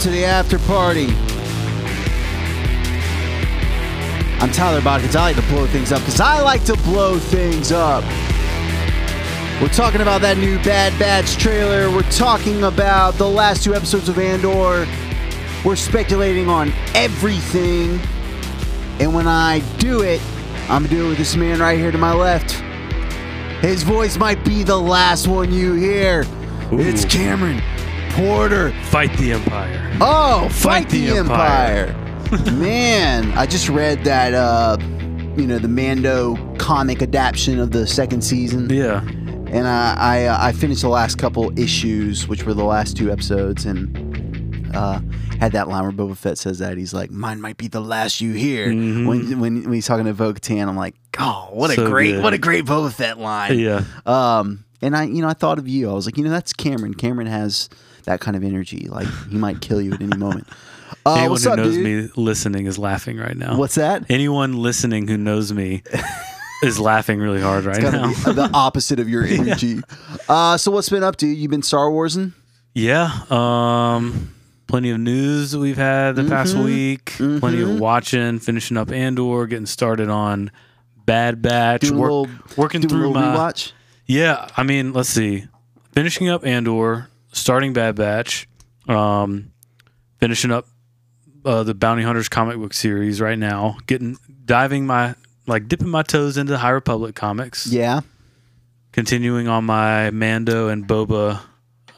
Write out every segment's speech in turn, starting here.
to the after party. I'm Tyler Bodkins. I like to blow things up because I like to blow things up. We're talking about that new Bad Batch trailer. We're talking about the last two episodes of Andor. We're speculating on everything. And when I do it, I'm doing it with this man right here to my left. His voice might be the last one you hear. It's Cameron Porter. Fight the Empire. Oh, fight, Fight the, the Empire. Man, I just read that uh you know the Mando comic adaptation of the second season, Yeah. and I I, uh, I finished the last couple issues, which were the last two episodes, and uh, had that line where Boba Fett says that he's like, "Mine might be the last you hear." Mhm. When, when when he's talking to Bo-Katan, I'm like, "Oh, what a So great good. what a great Boba Fett line." Yeah. Um, and I, you know, I thought of you. I was like, you know, that's Cameron. Cameron has that kind of energy. Like he might kill you at any moment. Uh, Anyone what's who up, knows dude? me listening is laughing right now. What's that? Anyone listening who knows me is laughing really hard right now. the, opposite of your energy. uh, so what's been up to? You been Star Warsing? yeah. Um plenty of news that we've had the past Mhm. week. Plenty of watching, finishing up Andor, getting started on Bad Batch, Doing work- little, working through my rewatch. Yeah, I mean, let's see. Finishing up Andor, starting Bad Batch, um, finishing up uh, the Bounty Hunters comic book series right now. Getting diving my like dipping my toes into High Republic comics. Yeah. Continuing on my Mando and Boba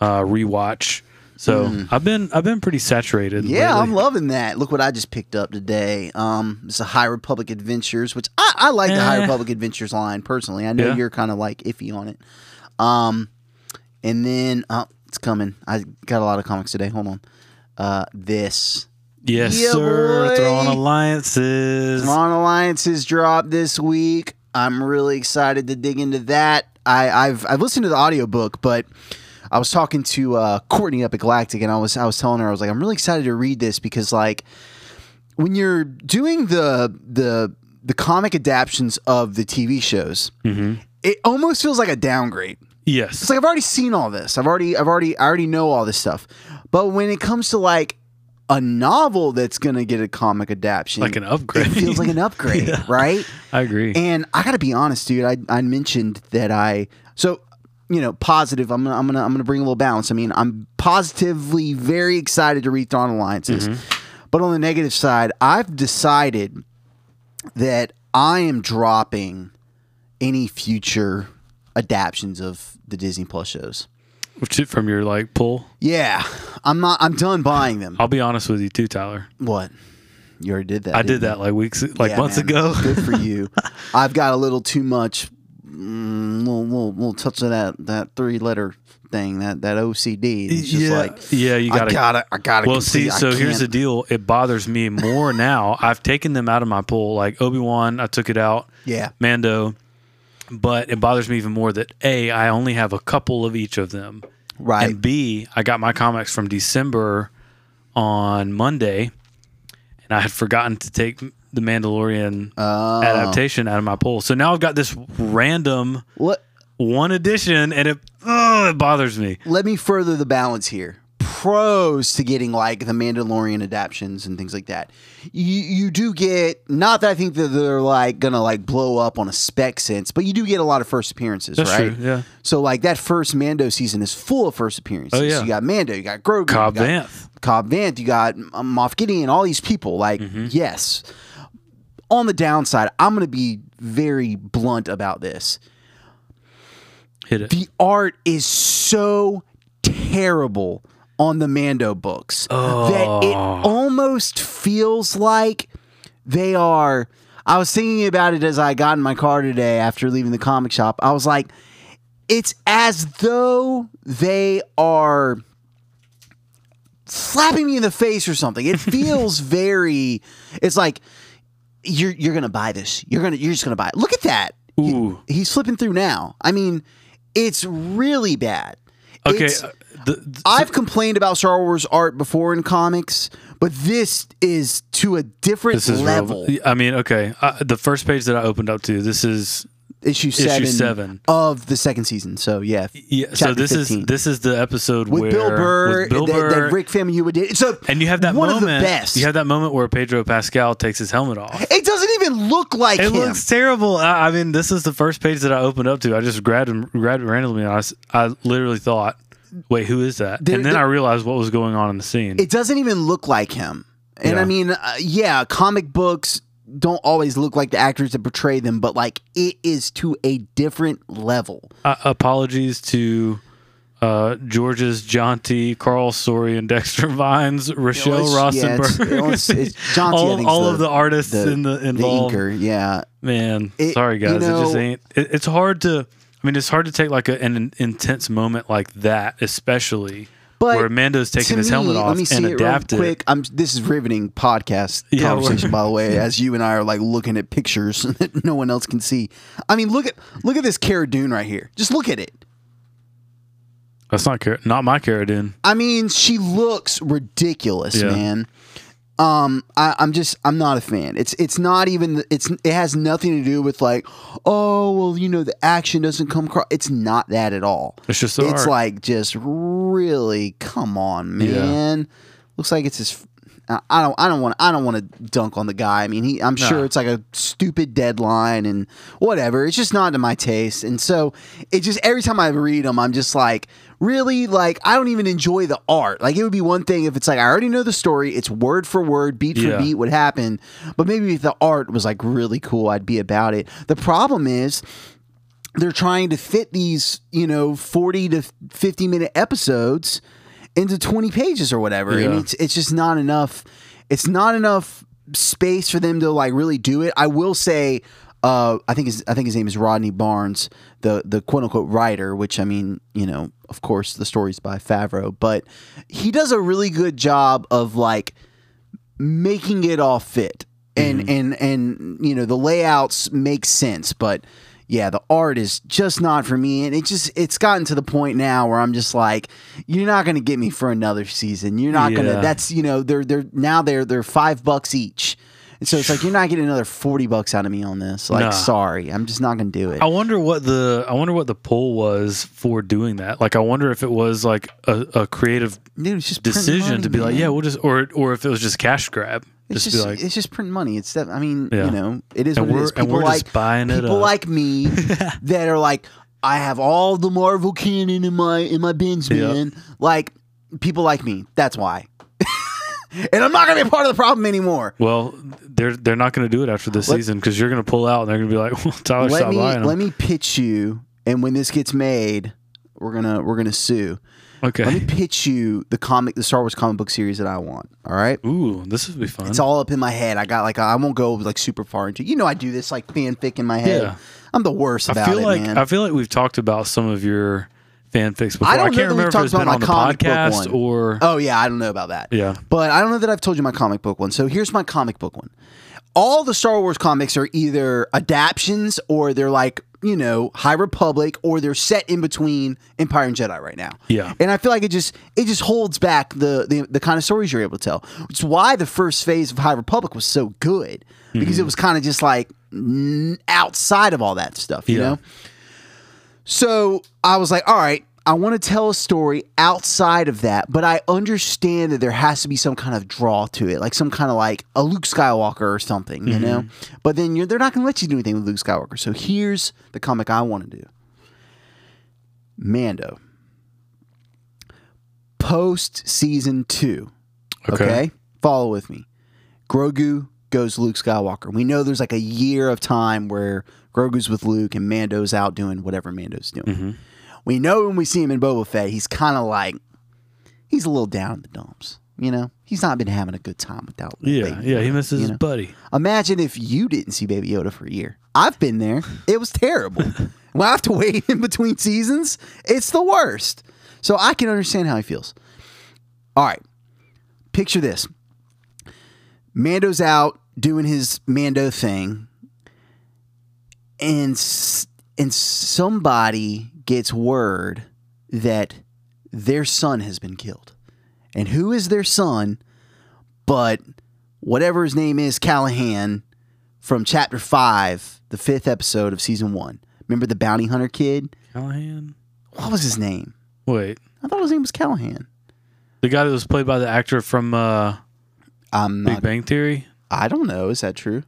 uh, rewatch. So I've been I've been pretty saturated. Mm. Yeah, lately. I'm loving that. Look what I just picked up today. Um, it's a High Republic Adventures, which I, I like the High Eh. Republic Adventures line personally. I know Yeah. you're kind of like iffy on it. Um, and then oh, it's coming. I got a lot of comics today. Hold on. Uh, this yes, Yeah, sir. boy. Thrawn Alliances. Thrawn Alliances dropped this week. I'm really excited to dig into that. I, I've I've listened to the audiobook, but I was talking to uh, Courtney up at Galactic, and I was I was telling her I was like I'm really excited to read this because like when you're doing the the the comic adaptions of the TV shows, Mhm. it almost feels like a downgrade. Yes. It's like I've already seen all this. I've already I've already I already know all this stuff. But when it comes to like a novel that's gonna get a comic adaptation, Like an upgrade. It feels like an upgrade, Yeah. right? I agree. And I gotta be honest, dude. I I mentioned that I so you know positive. I'm gonna I'm gonna I'm gonna bring a little balance. I mean, I'm positively very excited to read Thrawn Alliances, mm-hmm. but on the negative side, I've decided that I am dropping any future adaptions of the Disney Plus shows. From your like pull. Yeah, I'm not. I'm done buying them. I'll be honest with you too, Tyler. What? You already did that. I you? that like weeks, like Yeah, months man. ago. Good for you. I've got a little too much, mm, little, little, little touch of that that three letter thing, that that OCD. It's just yeah, like yeah, you gotta. gotta, I gotta. well, see, complete- I so here's the deal. It bothers me more now. I've taken them out of my pool. Like Obi Wan, I took it out. Yeah, Mando, but it bothers me even more that a I only have a couple of each of them, right. and b I got my comics from December on Monday, and I had forgotten to take the Mandalorian Oh. adaptation out of my pool. So now I've got this random What? one edition, and it oh, it bothers me. Let me further the balance here. Pros to getting like the Mandalorian adaptions and things like that. You you do get not that I think that they're like gonna like blow up on a spec sense, but you do get a lot of first appearances, That's right? true. Yeah, So like that first Mando season is full of first appearances. Oh, yeah. You got Mando, you got Grogu, Cobb you got Vanth. Cobb Vanth, you got Moff Gideon, all these people. Like, Mm-hmm. yes. On the downside, I'm to be very blunt about this. Hit it. The art is so terrible on the Mando books that it Oh. almost feels like they are. I was thinking about it as I got in my car today after leaving the comic shop. I was like, it's as though they are slapping me in the face or something. It feels very. It's like you're you're gonna buy this. You're gonna you're just gonna buy it. Look at that. He- Ooh. he's flipping through now. I mean, It's really bad. Okay, It's- uh, the, the- I've complained about Star Wars art before in comics, but this is to a different this is real- level. I mean, okay, uh, the first page that I opened up to, this is issue seven, seven. of the second season. So yeah, yeah. so this 15. is this is the episode with where Bill Burr, with Bill that, Burr, that Rick Famuyiwa did. So and you have that one moment. of the best. You have that moment where Pedro Pascal takes his helmet off. it doesn't even look like It him. looks terrible. I, I mean, this is the first page that I opened up to. I just grabbed him, grabbed it randomly, and I literally thought, "Wait, who is that?" There- and then there- I realized what was going on in the scene. it doesn't even look like him. And I mean, uh, yeah, comic books don't always look like the actors that portray them, but like it is to a different level. uh, apologies to uh, George's John T, Karl Story, and Dexter Vines, Rochelle it's- yeah, it's- Rosenberg, it's- it's- Jeanty, I all, all the- of the artists The, in the the involved. inker, yeah. Man, It- sorry you guys, it just ain't. It, it's hard to. I mean, it's hard to take like a, an intense moment like that, especially But where Amando's to taking his me, helmet off let me see and it real quick. I'm, this is riveting podcast Yeah, conversation, by the way, as you and I are like looking at pictures that no one else can see. I mean, look at look at this Cara Dune right here. Just look at it. That's not Car- not my Cara Dune. I mean, she looks ridiculous, Yeah. man. Um, I, I'm just I'm not a fan. It's it's not even it's it has nothing to do with like, oh well, you know, the action doesn't come across. It's not that at all. It's just it's art. like just really come on, Yeah. man. Looks like it's his. I don't. I don't want. I don't want to dunk on the guy. I mean, he. I'm sure it's like a stupid deadline and whatever. It's just not to my taste. And so it just every time I read them, I'm just like, really, like I don't even enjoy the art. Like it would be one thing if it's like I already know the story. It's word for word, beat for Yeah. beat what happened. But maybe if the art was like really cool, I'd be about it. The problem is they're trying to fit these, you know, 40 to 50 minute episodes into 20 pages or whatever. And it's it's just not enough it's not enough space for them to like really do it. I will say uh, I think his I think his name is Rodney Barnes, the the quote unquote writer, which I mean, you know, of course the story's by Favreau, but he does a really good job of like making it all fit and and and you know the layouts make sense but yeah the art is just not for me. And it just it's gotten to the point now where i'm just like you're not going to get me for another season. You're not going to, that's, you know they're they're now they're they're five bucks each. And so it's like you're not getting another 40 bucks out of me on this. Like Nah. sorry. I'm just not going to do it. I wonder what the I wonder what the pull was for doing that. Like, I wonder if it was like a, a creative Dude, decision money, to be like, yeah, we'll just or or if it was just cash grab, It's just, like, it's just print money. It's that I mean, Yeah. you know, it is And what it is. and People we're like just buying it people like me that are like, I have all the Marvel canon in my in my bins, Yep. man. Like people like me. That's why. and I'm not gonna be a part of the problem anymore. well, they're they're not going to do it after this Let- season because you're going to pull out and they're going to be like, well, Tyler, let stop me buying them. let me pitch you, and when this gets made, we're gonna we're gonna sue. Okay. Let me pitch you the comic, the Star Wars comic book series that I want. All right. Ooh, this would be fun. It's all up in my head. I got like I won't go like super far into. You know, I do this like fanfic in my head. Yeah. I'm the worst I about feel it, like man. I feel like we've talked about some of your fanfics before. I I, don't know can't remember if talked it's been about on my the comic book podcast one. or oh yeah, I don't know about that. yeah. But I don't know that I've told you my comic book one. So here's my comic book one. All the Star Wars comics are either adaptions or they're like, you know, High Republic or they're set in between Empire and Jedi right now. Yeah. And I feel like it just it just holds back the the, the kind of stories you're able to tell. Which is why the first phase of High Republic was so good. Because it mhm. was kind of just like outside of all that stuff, you Yeah. know? So I was like, all right, I want to tell a story outside of that, but I understand that there has to be some kind of draw to it, like some kind of like a Luke Skywalker or something, you know? But then you're, they're not going to let you do anything with Luke Skywalker. So here's the comic I want to do Mando. Post season two. Okay. Okay. Follow with me. Grogu goes Luke Skywalker. We know there's like a year of time where Grogu's with Luke and Mando's out doing whatever Mando's doing. Mm-hmm. We know when we see him in Boba Fett, he's kind of like, he's a little down in the dumps. You know, he's not been having a good time without. Yeah, Baby yeah, he misses you his know? buddy. Imagine if you didn't see Baby Yoda for a year. I've been there. It was terrible. when I have to wait in between seasons, it's the worst. So I can understand how he feels. All right. Picture this. Mando's out doing his Mando thing, and and somebody gets word that their son has been killed. And who is their son but whatever his name is, Callahan from chapter 5, the fifth episode of season 1. Remember the bounty hunter kid? Callahan. What was his name? Wait, I thought his name was Callahan. the guy that was played by the actor from uh, I'm Big not, Bang Theory. I don't know. Is that true?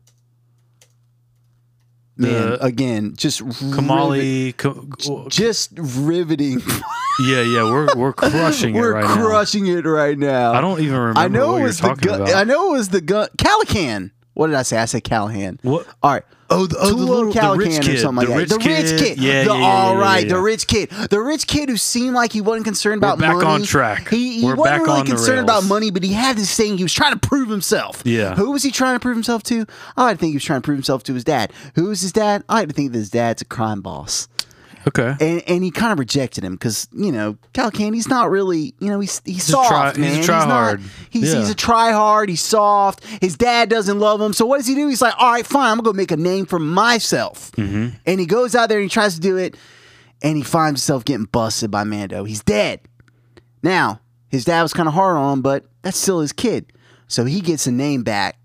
Man, The- again, just rivet- Kamali. Ka- just riveting. yeah, yeah, we're we're crushing We're it right now. crushing it right now. I don't even remember I know what it was the gun. about. I know it was the gun. Calican. What did I say? I said Callahan. What? All right. Oh, the, oh, the, Toro little, the or kid. something the like rich that. The kid. rich kid. Yeah, the, yeah, yeah, all yeah, right, yeah, the rich kid. The rich kid who seemed like he wasn't concerned about money. We're back money. on track. He, he We're wasn't back really on concerned about money, but he had this thing. He was trying to prove himself. Yeah. Who was he trying to prove himself to? I think he was trying to prove himself to his dad. Who was his dad? I like to think that his dad's a crime boss Okay. and and he kind of rejected him because you know Calican he's not really you know he's he's, a soft try- he's a man try not- hard. he's Yeah. he's a try hard he's soft his dad doesn't love him so what does he do he's like all right fine I'm gonna go make a name for myself Mm-hmm. and he goes out there and he tries to do it and he finds himself getting busted by Mando he's dead now his dad was kind of hard on him but that's still his kid so he gets a name back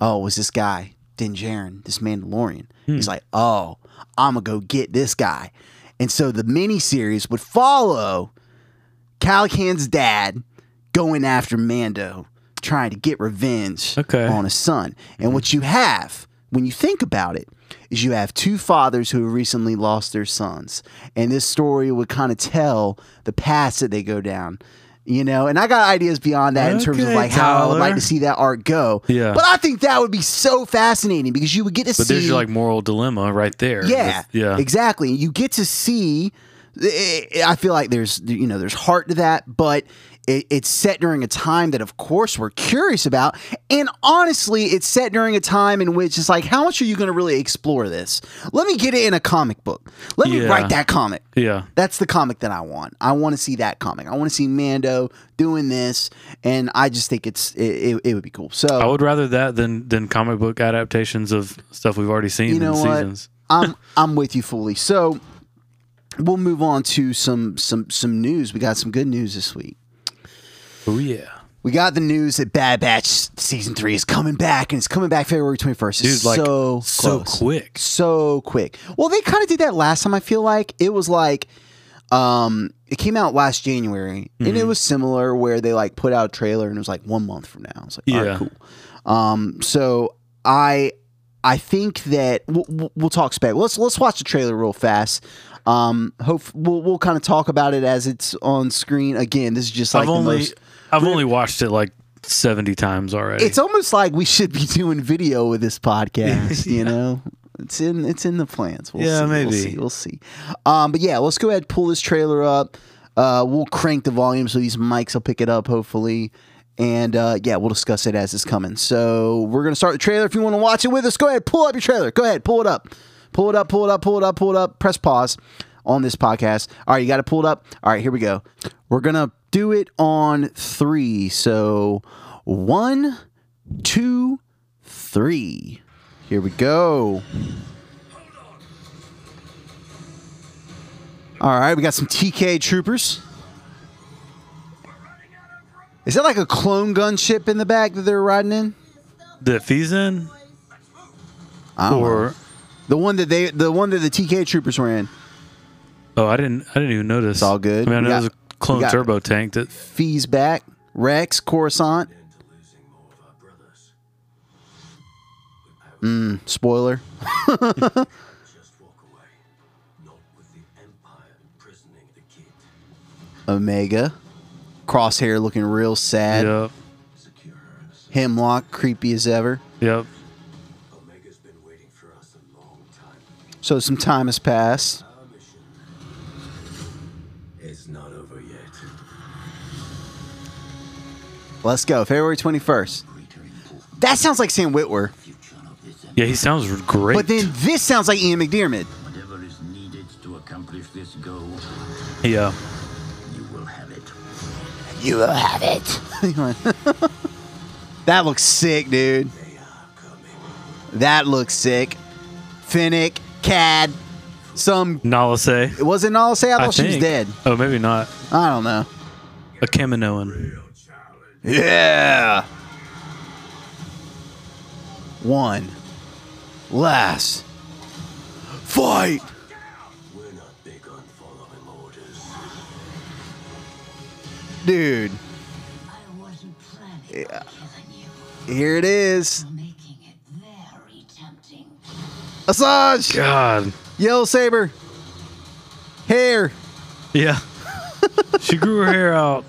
oh, was this guy, Din Djarin, this Mandalorian. He's like, oh, I'm gonna go get this guy. And so the miniseries would follow Calican's dad going after Mando, trying to get revenge Okay. on his son. And what you have, when you think about it, is you have two fathers who have recently lost their sons. And this story would kind of tell the paths that they go down. You know, and I got ideas beyond that in terms of like how I would like to see that art go. Yeah. But I think that would be so fascinating because you would get to see But see there's your like moral dilemma right there. yeah, with- yeah. exactly. You get to see. Eh, I feel like there's you know there's heart to that, but it, it's set during a time that, of course, we're curious about, and honestly, it's set during a time in which it's like, how much are you going to really explore this? Let me get it in a comic book. Let me write that comic. Yeah. That's the comic that I want. I want to see that comic. I want to see Mando doing this, and I just think it's it, it, it would be cool. So I would rather that than than comic book adaptations of stuff we've already seen you know in what? seasons. I'm I'm with you fully. So we'll move on to some some some news. We got some good news this week. Oh yeah. We got the news that Bad Batch season three is coming back, and it's coming back February twenty first. Dude, like so so close. quick. so quick. Well, they kind of did that last time. I feel like it was like, um, it came out last January, and Mm-hmm. it was similar where they like put out a trailer, and it was like one month from now. It's like, all right, Yeah. cool. Um, so I, I think that we'll, we'll- we'll talk spec. Let's let's watch the trailer real fast. Um, hope we'll we'll kind of talk about it as it's on screen. Again, this is just like I've the only most. I've only watched it like seventy times already. It's almost like we should be doing video with this podcast. You know, it's in it's in the plans. We'll Yeah, see. We'll maybe. see. We'll see. Um, but yeah, let's go ahead and pull this trailer up. Uh, we'll crank the volume so these mics will pick it up. Hopefully. And uh, yeah, we'll discuss it as it's coming. So we're gonna start the trailer. If you want to watch it with us, go ahead, pull up your trailer. Go ahead, pull it up, pull it up, pull it up, pull it up, pull it up. Press pause on this podcast. All right, you got it pulled up. All right, here we go. We're gonna do it on three. So one, two, three. Here we go. All right, we got some TK troopers. Is that like a clone gunship in the back that they're riding in? the Fizen I don't know. or the one that they, the one that the TK troopers were in. Oh I didn't I didn't even notice. It's all good. I mean I know there's a clone got- turbo tank that Fee's back. Rex, Coruscant. Mm, spoiler. Just walk away. Not with the Empire imprisoning the kid. Omega. Crosshair looking real sad. Yep. Hemlock, creepy as ever. Yep. Omega's been waiting for us a long time. So some time has passed. Let's go. February 21st. That sounds like Sam Witwer. Yeah, he sounds great. But then this sounds like Ian McDiarmid. Whatever is needed to accomplish this goal, yeah. you will have it. You will have it. that looks sick, dude. They are. That looks sick. Fennec, Cad, some. Nala Se. Was it Nala Se? I thought she was dead. Oh, maybe not. I don't know. A Kaminoan. Yeah. One. Last. Fight. We're not big on following orders. Dude, I wasn't planning on you, here it is. making it very God. Yellow Saber. Hair. Yeah. she grew her hair out.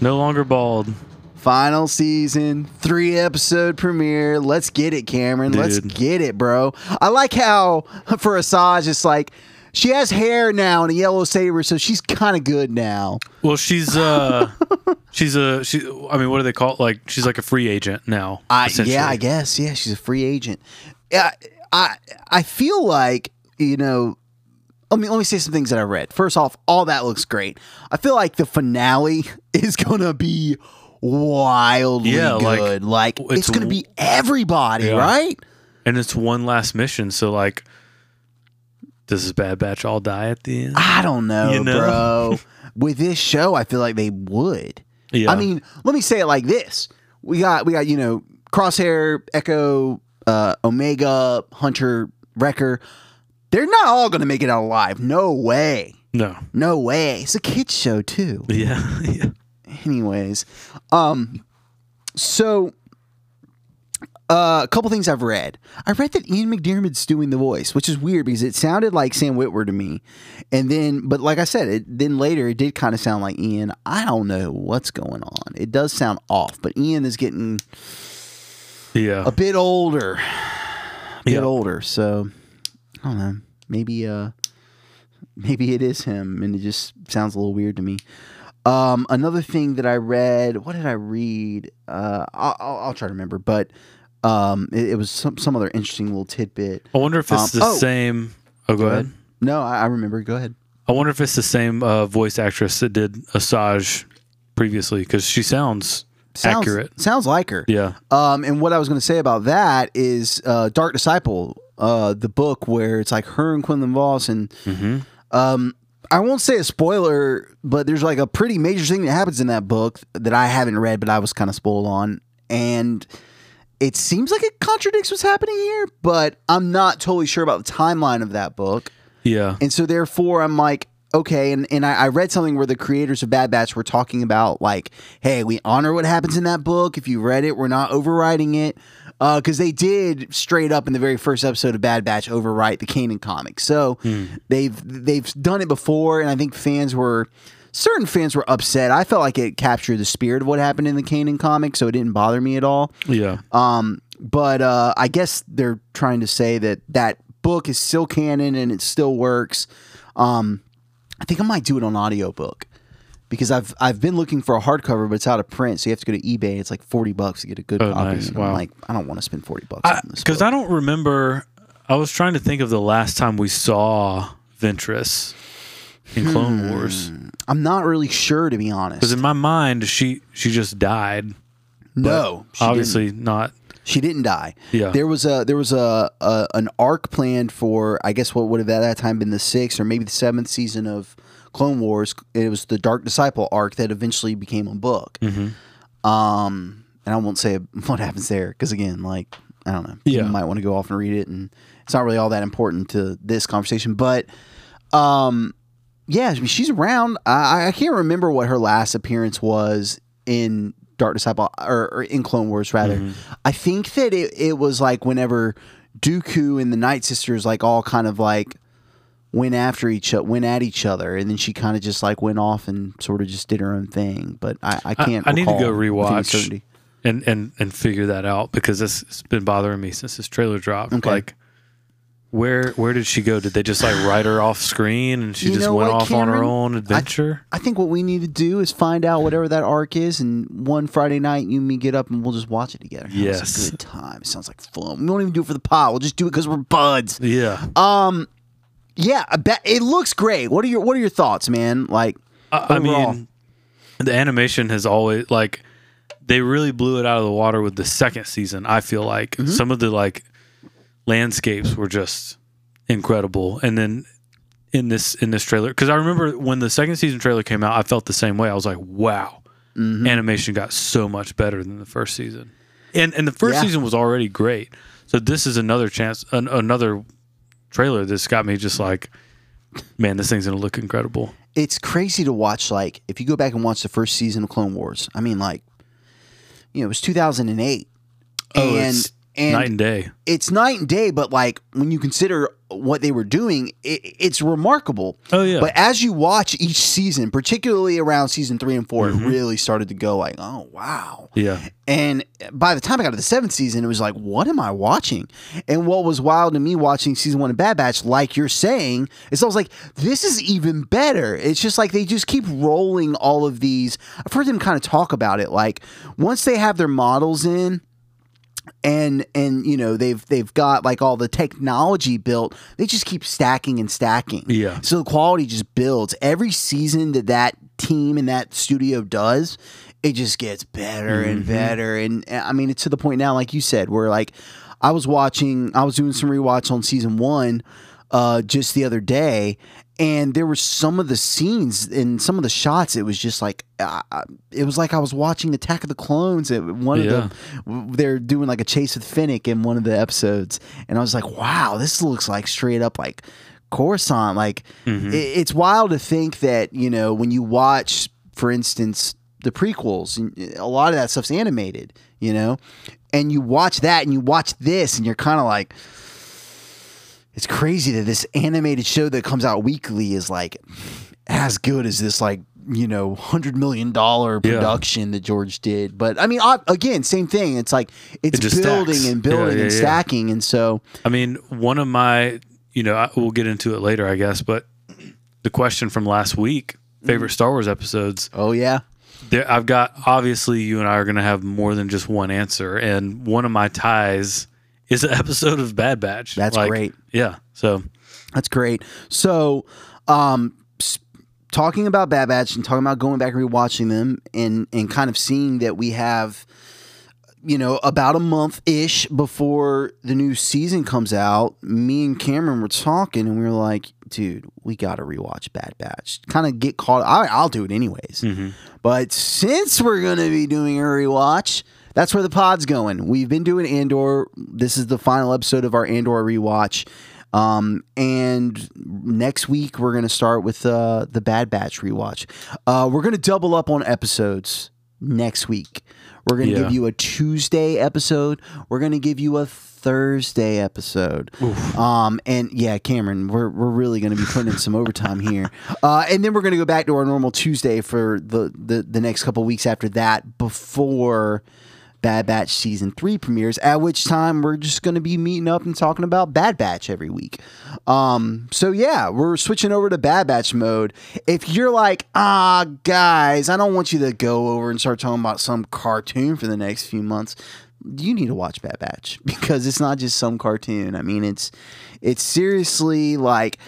No longer bald. Final season, three episode premiere. Let's get it, Cameron. Let's get it, bro. I like how for Asajj, it's like she has hair now and a yellow saber, so she's kind of good now. Well, she's uh, she's a she. I mean, what do they call it? Like she's like a free agent now. I, yeah, I guess. Yeah, she's a free agent. Yeah, I I feel like you know. Let me let me say some things that I read. First off, all that looks great. I feel like the finale is gonna be wildly Yeah, like, good. Like, it's, it's gonna be everybody, Yeah. right? and it's one last mission. So like, does this Bad Batch all die at the end? I don't know, You know? bro. With this show, I feel like they would. Yeah. I mean, let me say it like this: we got we got you know Crosshair, Echo, uh, Omega, Hunter, Wrecker. They're not all going to make it out alive. No way. no. No way. It's a kids show too. Yeah. yeah. Anyways, um, so uh, a couple things I've read. I read that Ian McDiarmid's doing the voice, which is weird because it sounded like Sam Witwer to me, and then, but like I said, it then later it did kind of sound like Ian. I don't know what's going on. It does sound off, but Ian is getting Yeah. a bit older, a bit Yeah. older. So I don't know. Maybe uh, maybe it is him, and it just sounds a little weird to me. Um, another thing that I read, what did I read? Uh, I'll, I'll, I'll try to remember, but um, it, it was some some other interesting little tidbit. I wonder if it's Um, the oh. same. Oh, go, ahead. No, I, I remember. Go ahead. I wonder if it's the same uh, voice actress that did Asajj previously because she sounds, Sounds, accurate. Sounds like her. Yeah. Um, and what I was going to say about that is uh, Dark Disciple, uh, the book where it's like her and Quinlan Vos, and um, I won't say a spoiler, but there's like a pretty major thing that happens in that book that I haven't read, but I was kind of spoiled on, and it seems like it contradicts what's happening here, but I'm not totally sure about the timeline of that book. Yeah. And so therefore I'm like, okay, and, and I, I read something where the creators of Bad Batch were talking about like, hey, we honor what happens in that book. If you read it, we're not overwriting it. Because they did straight up in the very first episode of Bad Batch overwrite the Kanan comic. So they've they've done it before, and I think fans were certain fans were upset. I felt like it captured the spirit of what happened in the Kanan comic, so it didn't bother me at all. yeah. Um, but uh, I guess they're trying to say that that book is still canon and it still works. Um, I think I might do it on audiobook because I've I've been looking for a hardcover, but it's out of print, so you have to go to eBay. It's like forty bucks to get a good Oh, copy. nice. And Wow. I'm like, I don't want to spend forty bucks on this. Because. I don't remember. I was trying to think of the last time we saw Ventress in Clone hmm. Wars. I'm not really sure to be honest. Because in my mind, she she just died. no, she didn't. Obviously not. She didn't die. Yeah. There was a there was a, a an arc planned for I guess what would have at that time been the sixth or maybe the seventh season of Clone Wars. It was the Dark Disciple arc that eventually became a book. Mm-hmm. Um, and I won't say what happens there because again, like I don't know, Yeah. you might want to go off and read it, and it's not really all that important to this conversation. But, um, yeah, I mean, she's around. I, I can't remember what her last appearance was in Dark Disciple or, or in Clone Wars rather. Mm-hmm. I think that it, it was like whenever Dooku and the Night Sisters like all kind of like went after each other, went at each other, and then she kind of just like went off and sort of just did her own thing. But I, I I, can't. I need to go rewatch and, and and figure that out because this has been bothering me since this trailer dropped. Okay. Like, where where did she go? Did they just like write her off screen and she You just went what, off on her own adventure? I think what we need to do is find out whatever that arc is, and one Friday night, you and me get up and we'll just watch it together. It's Yes. a good time. It sounds like fun. We won't even do it for the pot. We'll just do it because we're buds. yeah. Um, yeah, I bet it looks great. What are your What are your thoughts, man? Like, I, I overall. mean, the animation has always like they really blew it out of the water with the second season. I feel like Mm-hmm. some of the like landscapes were just incredible, and then in this in this trailer because I remember when the second season trailer came out, I felt the same way. I was like, wow, Mm-hmm. animation got so much better than the first season, and and the first Yeah. season was already great. So this is another chance, an, another trailer that's got me just like, man, this thing's gonna look incredible. it's crazy to watch. Like, if you go back and watch the first season of Clone Wars, I mean, like, you know, it was 2008. Oh, and it's and night and day. it's night and day, but like when you consider what they were doing, it, it's remarkable. Oh, yeah. But as you watch each season, particularly around season three and 4 Mm-hmm. it really started to go like, oh wow. Yeah, And by the time I got to the seventh season, it was like, what am I watching? And what was wild to me watching season one of Bad Batch, like you're saying, is I was like, this is even better. It's just like they just keep rolling all of these. I've heard them kind of talk about it. Like once they have their models in, and and you know they've they've got like all the technology built they just keep stacking and stacking. Yeah. so the quality just builds. Every season that that team and that studio does it just gets better and better. And uh, i mean it's to the point now like you said where like i was watching i was doing some rewatch on season one uh just the other day and there were some of the scenes and some of the shots it was just like uh, it was like i was watching attack of the clones it, one Yeah. of the they're doing like a chase with Fennec in one of the episodes and i was like wow this looks like straight up like coruscant like Mm-hmm. it, it's wild to think that you know when you watch for instance the prequels a lot of that stuff's animated you know and you watch that and you watch this and you're kind of like it's crazy that this animated show that comes out weekly is like as good as this like you know hundred million dollar Yeah. production that George did. But I mean, I, again, same thing. It's like it's It building stacks. and building Yeah, and yeah, yeah. stacking, and so I mean, one of my, you know, I, we'll get into it later, I guess, but the question from last week, favorite mm. Star Wars episodes, oh yeah, there, I've got obviously you and I are going to have more than just one answer, and one of my ties is an episode of Bad Batch. That's great. Yeah, so That's great. So, um, talking about Bad Batch and talking about going back and rewatching them and and kind of seeing that we have, you know, about a month ish before the new season comes out. Me and Cameron were talking and we were like, dude, we got to rewatch Bad Batch. Kind of get caught. I, I'll do it anyways. But since we're gonna be doing a rewatch. That's where the pod's going. We've been doing Andor. This is the final episode of our Andor rewatch. Um, and next week we're gonna start with uh, the Bad Batch rewatch. Uh, we're gonna double up on episodes next week. We're gonna Yeah. give you a Tuesday episode. We're gonna give you a Thursday episode. Um, and yeah, Cameron, we're we're really gonna be putting in some overtime here. Uh, and then we're gonna go back to our normal Tuesday for the the, the next couple weeks after that before. Bad Batch season three premieres, at which time we're just going to be meeting up and talking about Bad Batch every week. Um, so yeah, we're switching over to Bad Batch mode. If you're like, ah, guys, I don't want you to go over and start talking about some cartoon for the next few months. You need to watch Bad Batch because it's not just some cartoon. I mean, it's it's seriously like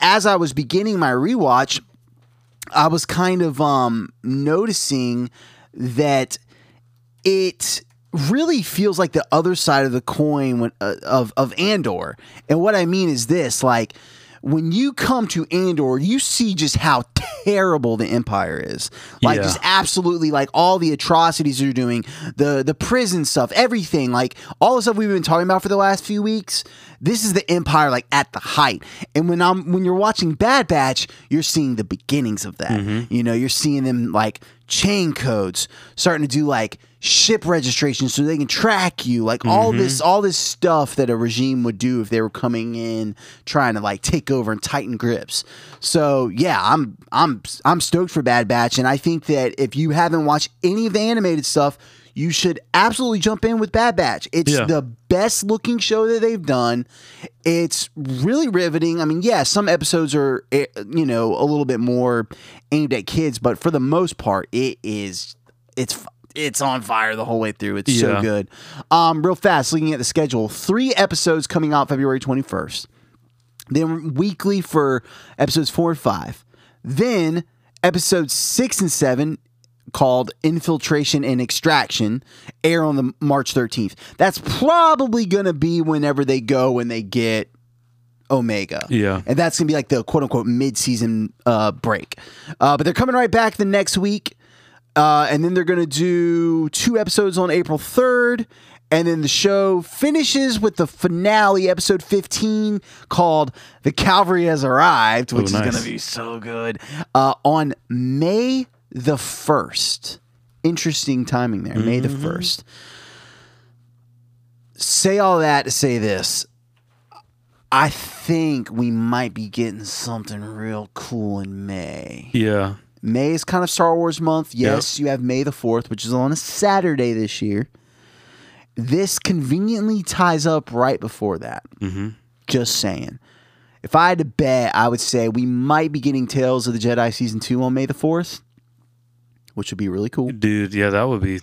as I was beginning my rewatch, I was kind of um noticing that it really feels like the other side of the coin when, uh, of of Andor. And what I mean is this: like when you come to Andor, you see just how terrible the Empire is. Like Yeah. just absolutely like all the atrocities they're doing, the the prison stuff, everything, like all the stuff we've been talking about for the last few weeks. This is the Empire like at the height. And when I'm when you're watching Bad Batch, you're seeing the beginnings of that. Mm-hmm. You know, you're seeing them like chain codes starting to do like ship registration so they can track you. Like all mm-hmm. this all this stuff that a regime would do if they were coming in trying to like take over and tighten grips. So yeah i'm i'm i'm stoked for bad batch. And i think that if you haven't watched any of the animated stuff you should absolutely jump in with bad batch it's Yeah. the best looking show that they've done it's really riveting i mean yeah some episodes are eh, you know a little bit more aimed at kids but for the most part it is it's it's on fire the whole way through. It's so good. Um, real fast, looking at the schedule, three episodes coming out February twenty first. Then weekly for episodes four and five. Then episodes six and seven called Infiltration and Extraction air on the March 13th. That's probably going to be whenever they go and they get Omega. Yeah. And that's going to be like the quote unquote mid season uh, break. Uh, but they're coming right back the next week. Uh, and then they're going to do two episodes on April 3rd. And then the show finishes with the finale, episode 15, called The Calvary Has Arrived, which Ooh, is going to be so good, uh, on May the 1st. Interesting timing there, May the Mm-hmm. 1st. Say all that to say this. I think we might be getting something real cool in May. Yeah. May is kind of Star Wars month. Yes, you have May the 4th, which is on a Saturday this year. This conveniently ties up right before that. Mm-hmm. Just saying. If I had to bet, I would say we might be getting Tales of the Jedi Season 2 on May the 4th, which would be really cool. Dude, yeah, that would be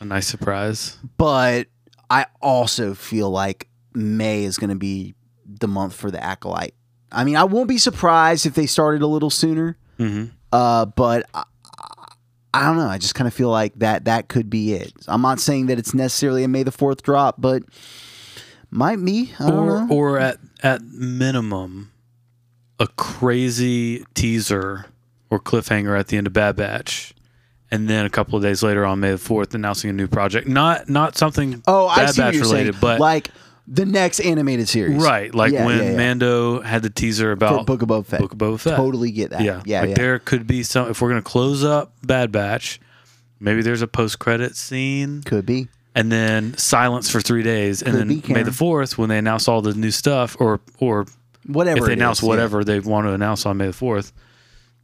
a nice surprise. But I also feel like May is going to be the month for the Acolyte. I mean, I won't be surprised if they started a little sooner. Mm-hmm. Uh, but I, I don't know. I just kind of feel like that that could be it. I'm not saying that it's necessarily a May the Fourth drop, but might be. I don't Or know. or at at minimum a crazy teaser or cliffhanger at the end of Bad Batch. And then a couple of days later on May the fourth announcing a new project. Not not something oh, Bad I see what Batch you're related, saying. but like the next animated series, Right, like Yeah, when yeah, yeah. Mando had the teaser about Book of Boba Fett. Book of Boba Fett. Totally get that. Yeah, yeah, like yeah. there could be some. If we're gonna close up Bad Batch, maybe there's a post credit scene, Could be. and then silence for three days, and Could then be, May Karen. the fourth when they announce all the new stuff, or or Whatever. if they it announce is, yeah. whatever they want to announce on May the fourth,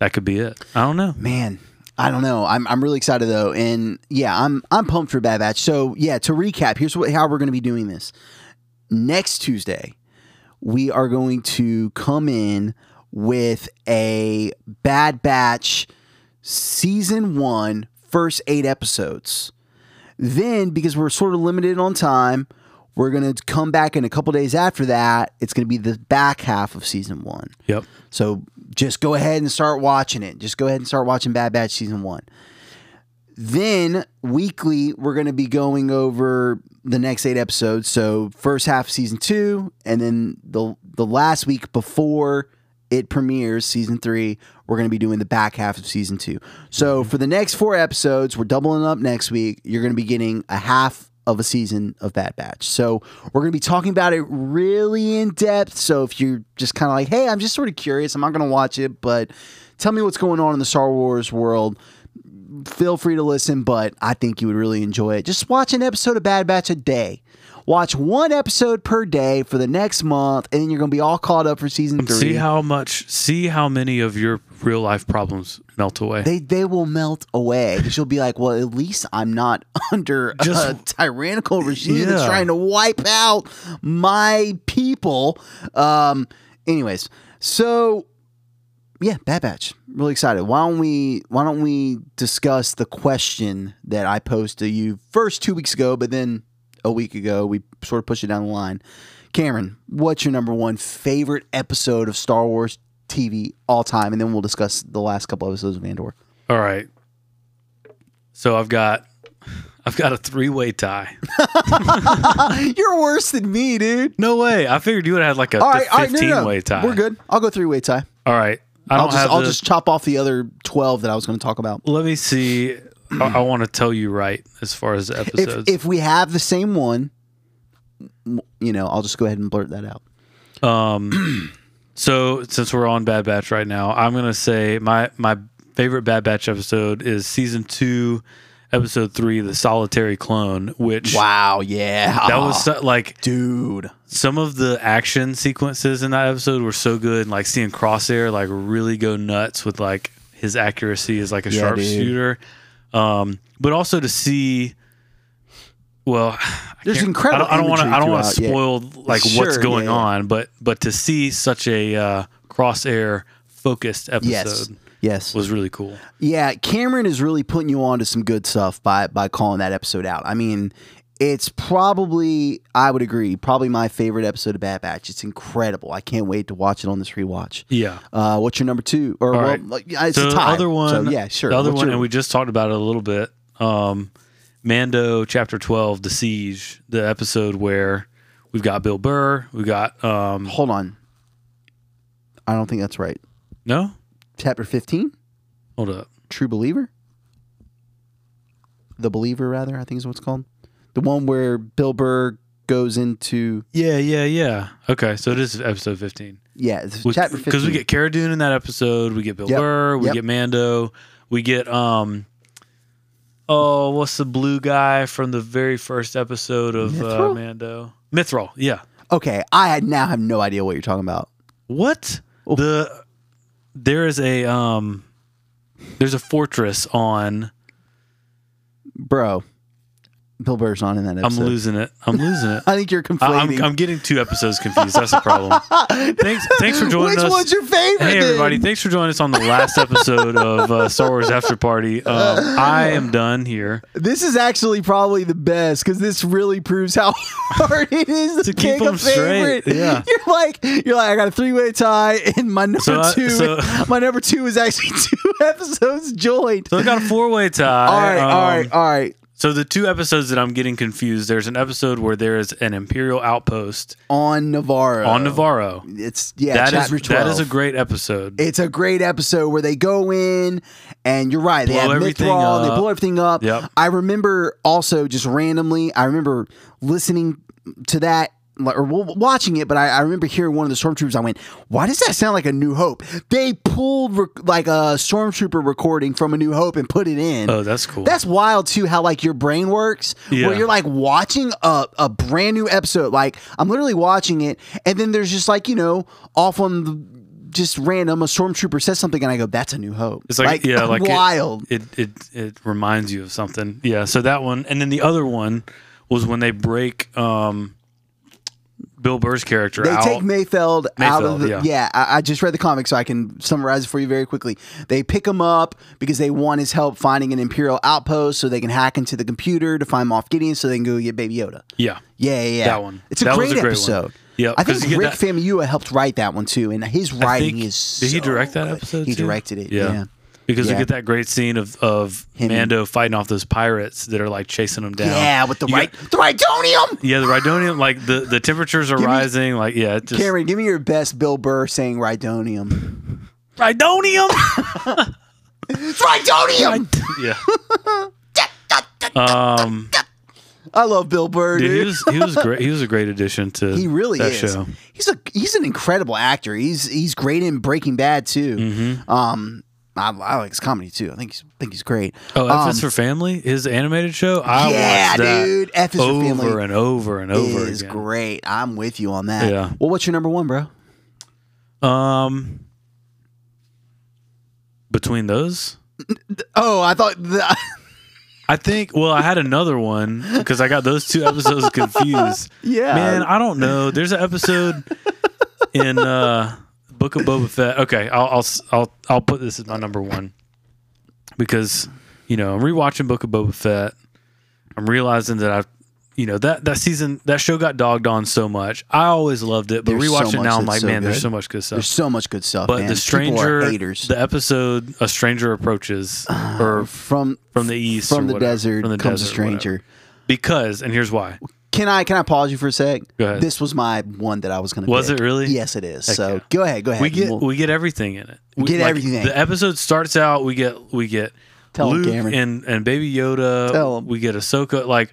that could be it. I don't know. Man, I don't know. I'm I'm really excited though, and yeah, I'm I'm pumped for Bad Batch. So yeah, to recap, here's what how we're going to be doing this. Next Tuesday, we are going to come in with a Bad Batch season one, first eight episodes. Then, because we're sort of limited on time, we're going to come back in a couple days after that. It's going to be the back half of season one. Yep. So just go ahead and start watching it. Just go ahead and start watching Bad Batch season one. Then weekly, we're going to be going over the next eight episodes. So first half of season two, and then the the last week before it premieres, season three, we're going to be doing the back half of season two. So mm-hmm. for the next four episodes, we're doubling up next week. You're going to be getting a half of a season of Bad Batch. So we're going to be talking about it really in depth. So if you're just kind of like, hey, I'm just sort of curious, I'm not going to watch it, but tell me what's going on in the Star Wars world. Feel free to listen, but I think you would really enjoy it. Just watch an episode of Bad Batch a day. Watch one episode per day for the next month, and then you're going to be all caught up for season three. See how much. See how many of your real life problems melt away. they they will melt away because you'll be like, well, at least I'm not under a tyrannical regime that's trying to wipe out my people. Um, anyways, so yeah, Bad Batch. Really excited. Why don't we Why don't we discuss the question that I posed to you first two weeks ago, but then a week ago we sort of pushed it down the line. Cameron, what's your number one favorite episode of Star Wars TV all time? And then we'll discuss the last couple episodes of Andor. All right. So I've got I've got a three way tie. You're worse than me, dude. No way. I figured you would have had like a All right, all right, no, fifteen no, no. way tie. We're good. I'll go three way tie. All right. I I'll just I'll the- just chop off the other twelve that I was going to talk about. Let me see. I, I want to tell you right as far as the If episodes. if we have the same one, you know, I'll just go ahead and blurt that out. Um, so since we're on Bad Batch right now, I'm gonna say my my favorite Bad Batch episode is season two, episode three, the Solitary Clone, which Wow, yeah, that was so, like dude. some of the action sequences in that episode were so good. Like seeing Crosshair like really go nuts with like his accuracy as like a Yeah, dude. Um, but also to see. Well, There's incredible I don't want to. I don't want to throughout, yeah. spoil like what's going yeah, yeah. on, but but to see such a uh, crosshair focused episode Yes, yes, was really cool. yeah. Cameron is really putting you on to some good stuff by by calling that episode out. I mean, it's probably I would agree, probably my favorite episode of Bad Batch. It's incredible. I can't wait to watch it on this rewatch. Yeah. Uh, what's your number two? Or All well, right. like, yeah, it's so a the other one, So, yeah, sure. The other What's one, your- and we just talked about it a little bit. Um, Mando chapter twelve, the siege, the episode where we've got Bill Burr, we got um, hold on. I don't think that's right. No, Chapter 15, hold up. True Believer? The Believer, rather, I think is what it's called. The one where Bill Burr goes into. Yeah, yeah, yeah. Okay, so it is episode fifteen. Yeah, it's chapter 15. Because we get Cara Dune in that episode, we get Bill Yep, Burr, we yep. get Mando, we get um. Oh, what's the blue guy from the very first episode of uh, Mythrol? Mando? Mythrol, yeah. Okay, I now have no idea what you're talking about. What the? There is a um. There's a fortress on. Bro, Bill Burr's on in that episode. I'm losing it. I'm losing it. I think you're conflating. I'm, I'm getting two episodes confused. That's a problem. thanks, thanks for joining Which us. Which one's your favorite? Hey everybody! Thanks for joining us on the last episode of uh, Star Wars After Party. Um, I am done here. This is actually probably the best because this really proves how hard it is to, To keep them straight, favorite. yeah. You're like, you're like, I got a three way tie, and my number So I- two, so- my number two is actually two episodes joined. So I got a four-way tie. all right, all right, Um, all right. So the two episodes that I'm getting confused. There's an episode where there is an Imperial outpost On Nevarro. on Nevarro. It's yeah, That is chapter twelve. that is a great episode. It's a great episode where they go in and you're right. They Blow have everything Mythrol, they blow everything up. Yep. I remember also just randomly, I remember listening to that or watching it, but I, I remember hearing one of the stormtroopers. I went, "Why does that sound like a New Hope?" They pulled rec- like a stormtrooper recording from a New Hope and put it in. oh, that's cool. That's wild too. How like your brain works, Yeah. where you're like watching a, a brand new episode. Like I'm literally watching it, and then there's just like you know off on the just random a stormtrooper says something, and I go, "That's a New Hope." It's like, yeah, like it- wild. It, it it reminds you of something. Yeah. So that one, and then the other one was when they break um, Bill Burr's character they out. take Mayfeld, out of the. yeah. Yeah, I, I just read the comic, so I can summarize it for you very quickly. They pick him up because they want his help finding an Imperial outpost, so they can hack into the computer to find Moff Gideon, so they can go get Baby Yoda. yeah. Yeah, yeah, yeah. That one. It's a That was great, a great one. episode. Yeah, I think Rick that- Famuyiwa helped write that one too, and his writing think- is. Did he direct that good. episode? He too? directed it. Yeah. Because Yeah. you get that great scene of of Him- Mando fighting off those pirates that are like chasing him down. Yeah, with the You right, got- the Rhydonium. yeah, the Rhydonium, like the, the temperatures are Give me- rising. Like yeah, just Cameron, give me your best Bill Burr saying Rightonium. Rhydonium. It's Rhydonium. yeah. um, I love Bill Burr, dude, dude. he was he was great. He was a great addition to He really that is. show. He's a he's an incredible actor. He's he's great in Breaking Bad too. Mm-hmm. Um, I, I like his comedy too. I think he's think he's great. Oh, F is Um, for Family, his animated show. I Yeah, dude. F is for over Family and over and over is again. great. I'm with you on that. Yeah. Well, what's your number one, bro? Um, between those, Oh, I thought. The, I think. Well, I had another one because I got those two episodes confused. yeah, Man, I don't know. There's an episode in uh, Book of Boba Fett. Okay, I'll I'll I'll I'll put this as my number one because you know I'm rewatching Book of Boba Fett. I'm realizing that I've you know that that season that show got dogged on so much. I always loved it, but There's so rewatching it now, I'm like, so man, there's so much good stuff. There's so much good stuff, but man. the stranger, the episode, a stranger approaches, uh, or from from the east, from the whatever, desert from the comes a desert, whatever. stranger. Because, and here's why. Can I can I pause you for a sec? Go ahead. This was my one that I was going to. Was it really? Yes, it is. Heck so yeah. go ahead, go ahead. We get We'll- we get everything in it. We, Get everything. The episode starts out. We get we get Tell Luke Cameron. and and Baby Yoda. Tell 'em. We get Ahsoka. Like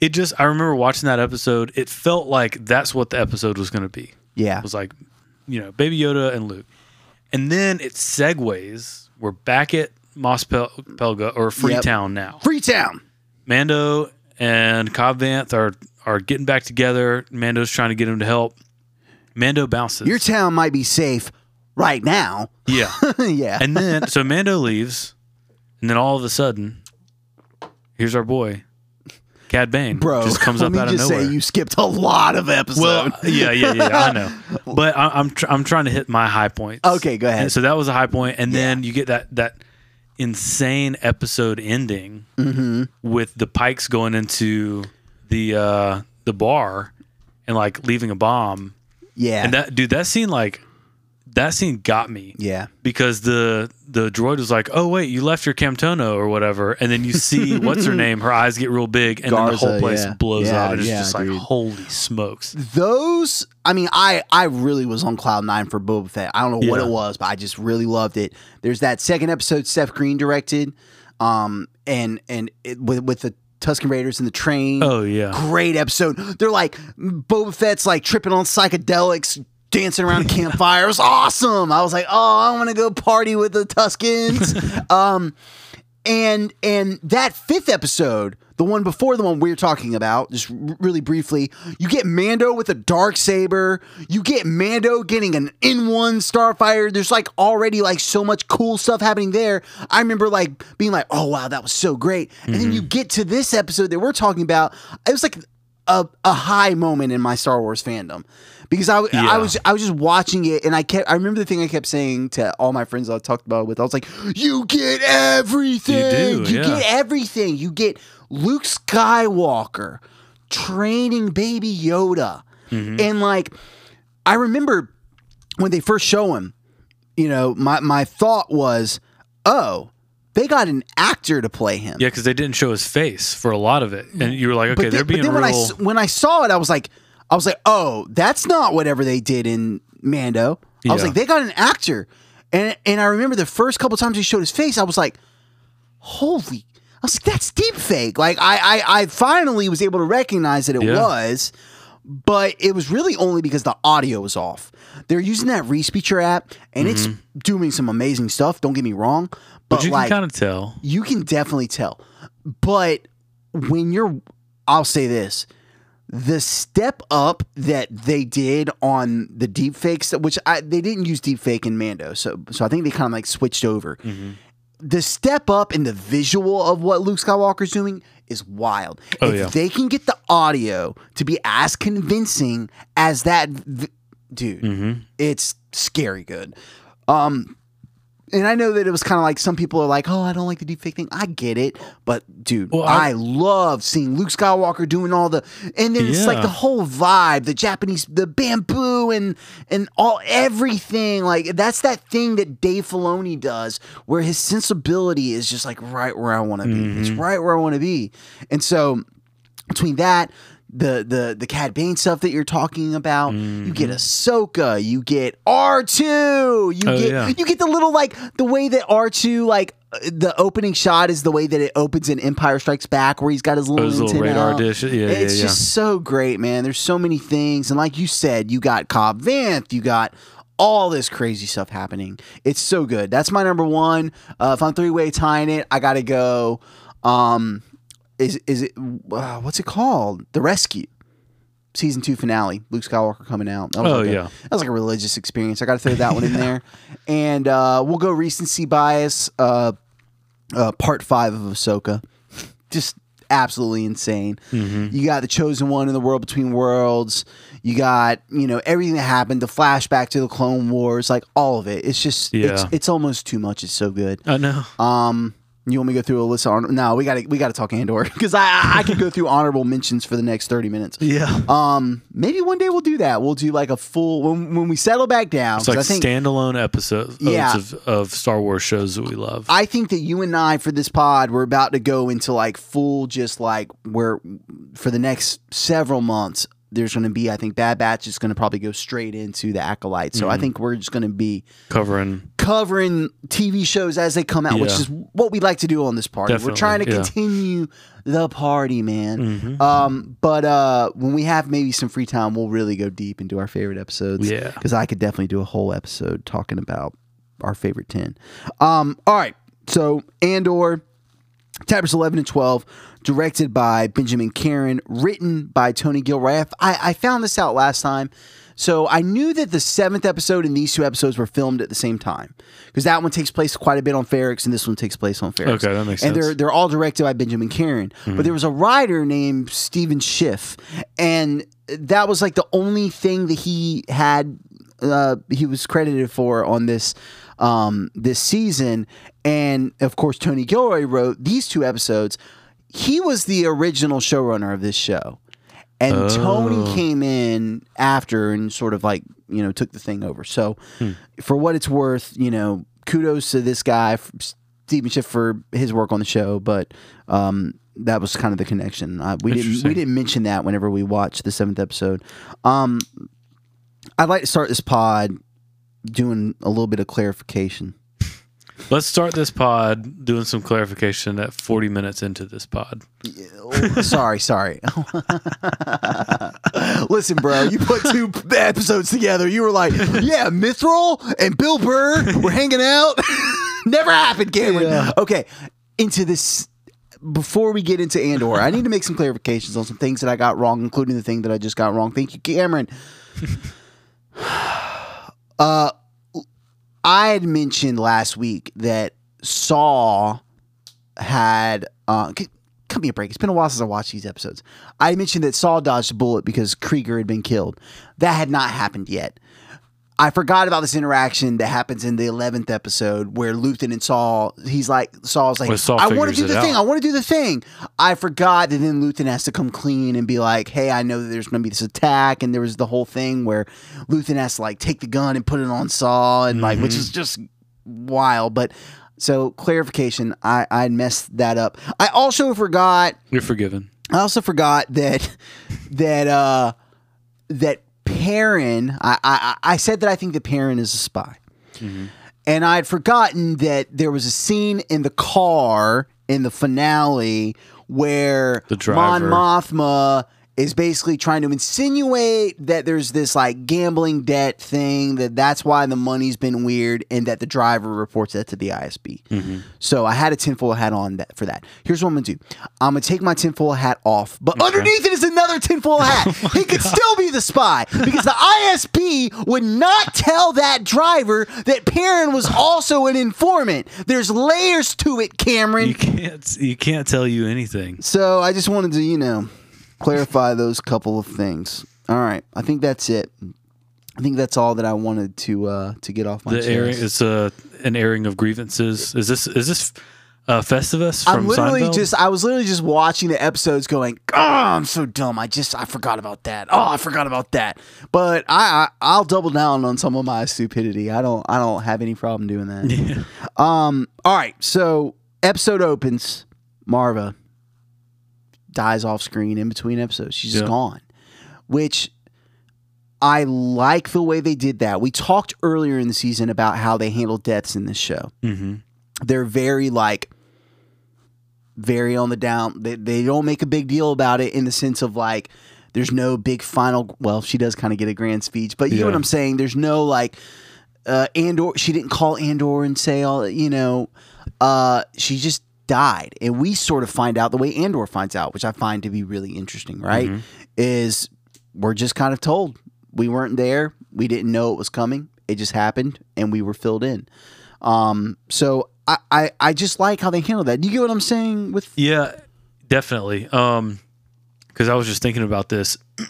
it just. I remember watching that episode. It felt like that's what the episode was going to be. yeah, It was like, you know, Baby Yoda and Luke, and then it segues. We're back at Mos Pel- Pelgo or Freetown now. Freetown. Mando and Cobb Vanth are are getting back together. Mando's trying to get him to help. Mando bounces. Your town might be safe right now. yeah. yeah. And then so Mando leaves, and then all of a sudden, here's our boy, Cad Bane, Bro, just comes up out of just nowhere. say you skipped a lot of episodes. well, yeah, yeah, yeah, I know, but I, I'm tr- I'm trying to hit my high points. Okay, go ahead. And so that was a high point, and then you get that that insane episode ending Mm-hmm. with the Pikes going into the uh the bar and like leaving a bomb. yeah. And that dude, that scene like that scene got me. Yeah. because the the droid was like, "Oh wait, you left your Camtono or whatever," and then you see what's her name, her eyes get real big, and then the whole place yeah. blows Yeah, up, and it's yeah, just like, "Holy smokes!" those i mean i i really was on cloud nine for boba fett. I don't know what it was but i just really loved it. There's that second episode Steph green directed um and and it, with with the tusken raiders and the train. Oh yeah, great episode. They're like boba fett's like tripping on psychedelics dancing around a campfire. It was awesome. I was like oh i want to go party with the tuskens um and and that fifth episode the one before the one we are talking about just r- really briefly you get mando with a dark saber. You get mando getting an n1 starfighter there's like already like so much cool stuff happening there. I remember like being like oh wow that was so great. And then you get to this episode that we're talking about. It was like a, a high moment in my star wars fandom because I, w- I Yeah. was I was just watching it and I kept I remember the thing I kept saying to all my friends I talked about it with I was like you get everything You do, yeah. get everything you get Luke Skywalker training baby Yoda Mm-hmm. and like I remember when they first show him you know my my thought was oh they got an actor to play him yeah, because they didn't show his face for a lot of it, and you were like, "Okay, but they're then, being but then real." when I when I saw it, I was like, I was like, oh, that's not whatever they did in Mando. I was Yeah. like, they got an actor, and and I remember the first couple times he showed his face, I was like, holy. I was like, that's deep fake. Like I, I, I finally was able to recognize that it Yeah. was, but it was really only because the audio was off. They're using that Respeecher app, and it's doing some amazing stuff. Don't get me wrong, but, Mm-hmm. but you like can kind of tell. you can definitely tell. But when you're, I'll say this. The step up that they did on the deep fakes, which I, they didn't use deep fake in Mando, so so I think they kind of like switched over. Mm-hmm. The step up in the visual of what Luke Skywalker's doing is wild. Oh, if yeah. they can get the audio to be as convincing as that, v- dude, Mm-hmm. it's scary good. Um, and I know that it was kind of like some people are like, "Oh, I don't like the deepfake thing." I get it, but dude, Well, I, I- love seeing Luke Skywalker doing all the, and then it's like the whole vibe, the Japanese, the bamboo, and and all everything. Like that's that thing that Dave Filoni does, where his sensibility is just like right where I want to be. It's mm-hmm. right where I want to be, and so between that the the the Cad Bane stuff that you're talking about, you get Ahsoka, you get R two, you Oh, get yeah. you get the little like the way that R two like uh, the opening shot is the way that it opens in Empire Strikes Back, where he's got his little, his little radar out. dish. Yeah, yeah, it's yeah. just so great, man. There's so many things, and like you said, you got Cobb Vanth, you got all this crazy stuff happening. It's so good. That's my number one. Uh, if I'm three way tying it, I gotta go. Um, is is it uh, what's it called? The Rescue season two finale. Luke Skywalker coming out. That was Oh, like a- yeah. that was like a religious experience. I got to throw that one in there, and uh, we'll go recency bias. Uh, uh, part five of Ahsoka, just absolutely insane. Mm-hmm. You got the chosen one in the world between worlds. You got you know everything that happened, the flashback to the Clone Wars, like all of it. It's just it's Yeah. it's almost too much. It's so good. I know. Um, you want me to go through a list of honor- no? We got to we got to talk Andor because I I, I could go through honorable mentions for the next thirty minutes. Yeah. Um, maybe one day we'll do that. We'll do like a full when when we settle back down. It's like I think standalone episodes Yeah. of, of Star Wars shows that we love. I think that you and I for this pod we're about to go into like full just like where for the next several months there's going to be I think Bad Batch is going to probably go straight into the Acolyte. So I Mm-hmm. think we're just going to be covering. Covering TV shows as they come out, which is what we like to do on this party. we're trying to yeah. Mm-hmm. continue the party, man. Um, but uh, when we have maybe some free time, we'll really go deep into our favorite episodes. Yeah. because I could definitely do a whole episode talking about our favorite ten. Um, all right, so Andor. Chapters 11 and 12, directed by Benjamin Caron, written by Tony Gilroy. I, I found this out last time. So I knew that the seventh episode and these two episodes were filmed at the same time because that one takes place quite a bit on Ferrix and this one takes place on Ferrix. Okay, that makes and sense. And they're they're all directed by Benjamin Caron. But there was a writer named Stephen Schiff, and that was like the only thing that he had uh, he was credited for on this um, this season. And of course, Tony Gilroy wrote these two episodes. He was the original showrunner of this show. And Oh. Tony came in after and sort of like you know took the thing over. So Hmm. for what it's worth, you know, kudos to this guy, Stephen Schiff for his work on the show, but um, that was kind of the connection. Uh, we didn't we didn't mention that whenever we watched the seventh episode. Um, I'd like to start this pod doing a little bit of clarification. Let's start this pod doing some clarification at 40 minutes into this pod. Oh, sorry, sorry. Listen, bro, you put two episodes together. You were like, yeah, Mythrol and Bill Burr were hanging out. Never happened, Cameron. Okay, into this. Before we get into Andor, I need to make some clarifications on some things that I got wrong, including the thing that I just got wrong. Thank you, Cameron. uh, I had mentioned last week that Saw had uh me a break. It's been a while since I watched these episodes. I mentioned that Saw dodged a bullet because Kreegyr had been killed. That had not happened yet. I forgot about this interaction that happens in the eleventh episode where Luthen and Saw. He's like Saw's like, Saw I want to do the thing. out. I want to do the thing. I forgot that then Luthen has to come clean and be like, Hey, I know that there's going to be this attack, and there was the whole thing where Luthen has to like take the gun and put it on Saw, and like, which Mm-hmm. is just wild. But so clarification, I I messed that up. I also forgot. You're forgiven. I also forgot that that uh that Perrin. I I, I said that I think that Perrin is a spy, mm-hmm. and I had forgotten that there was a scene in the car in the finale where The Mon. Mothma is basically trying to insinuate that there's this like gambling debt thing that that's why the money's been weird and that the driver reports that to the ISB. Mm-hmm. So I had a tinfoil hat on that for that. Here's what I'm gonna do. I'm gonna take my tinfoil hat off, but underneath it is another tinfoil hat. Oh he could still be the spy because the ISB would not tell that driver that Perrin was also an informant. There's layers to it, Cameron. You can't you can't tell you anything. So I just wanted to, you know, clarify those couple of things. All right, I think that's it. I think that's all that I wanted to uh, to get off my The chest. airing it's a an airing of grievances. Is this is this uh, Festivus from I'm literally Seinfeld? just I was literally just watching the episodes going, "Oh, I'm so dumb. I just I forgot about that. Oh, I forgot about that." But I, I I'll double down on some of my stupidity. I don't I don't have any problem doing that. Yeah. Um all right, so episode opens, Marva dies off screen in between episodes. She's just gone. Which I like the way they did that. We talked earlier in the season about how they handle deaths in this show hmm they're very like very on the down they, they don't make a big deal about it in the sense of like there's no big final well she does kind of get a grand speech but you know what i'm saying there's no like uh andor she didn't call andor and say all you know uh she just died and we sort of find out the way andor finds out which i find to be really interesting right is we're just kind of told we weren't there we didn't know it was coming it just happened and we were filled in um, so I, I, I just like how they handle that. Do you get what I'm saying with Yeah, definitely. Um, because I was just thinking about this.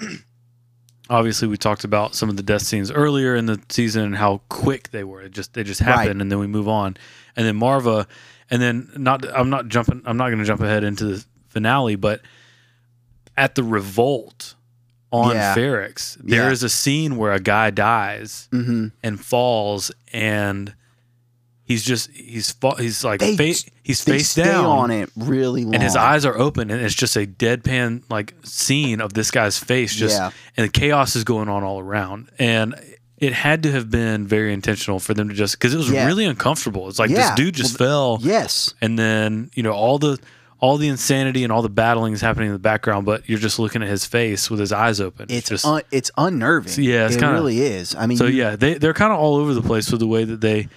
Obviously, we talked about some of the death scenes earlier in the season and how quick they were. It just they just happened, Right. and then we move on. And then Marva, and then not. I'm not jumping. I'm not going to jump ahead into the finale, but at the revolt on Yeah. Ferrix, there is Yeah. a scene where a guy dies Mhm. and falls, and he's just he's he's like They- face he's face down on it really long. and his eyes are open and it's just a deadpan like scene of this guy's face just Yeah. and the chaos is going on all around and it had to have been very intentional for them to just because it was Yeah. really uncomfortable it's like Yeah. this dude just fell Yes. and then you know all the all the insanity and all the battling is happening in the background but you're just looking at his face with his eyes open It's just un, it's unnerving. Yeah, it's it kinda- really is. I mean, so you- yeah they, they're kind of all over the place with the way that they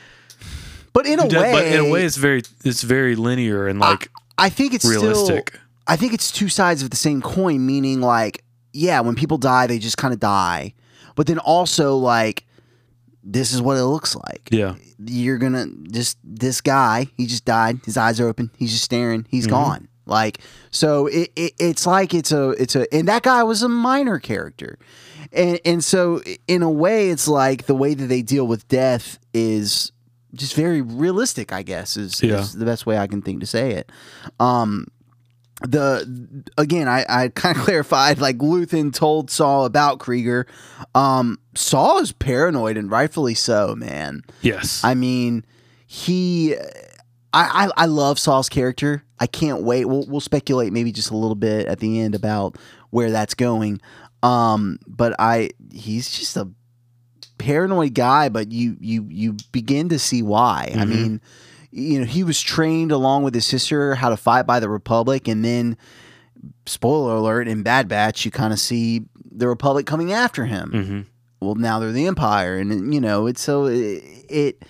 but in a do- way, but in a way it's very it's very linear and like I think it's realistic. Still, I think it's two sides of the same coin. Meaning, like, yeah, when people die, they just kind of die, but then also like, this is what it looks like. yeah. You're gonna just this guy he just died. His eyes are open. He's just staring. He's Mm-hmm. gone. Like so it, it it's like it's a it's a and that guy was a minor character. And and so in a way it's like the way that they deal with death is just very realistic i guess is, Yeah. is the best way i can think to say it. Um the again, I, I kind of clarified like Luthen told Saw about Kreegyr. Um, Saw is paranoid and rightfully so, man. Yes. I mean, he. I, I, I love Saw's character. I can't wait. We'll, we'll speculate maybe just a little bit at the end about where that's going. Um, but I he's just a paranoid guy, but you you you begin to see why. I mean, you know, he was trained along with his sister how to fight by the Republic, and then spoiler alert in Bad Batch, you kind of see the Republic coming after him. Mhm. Well, now they're the Empire, and you know, it's so it. it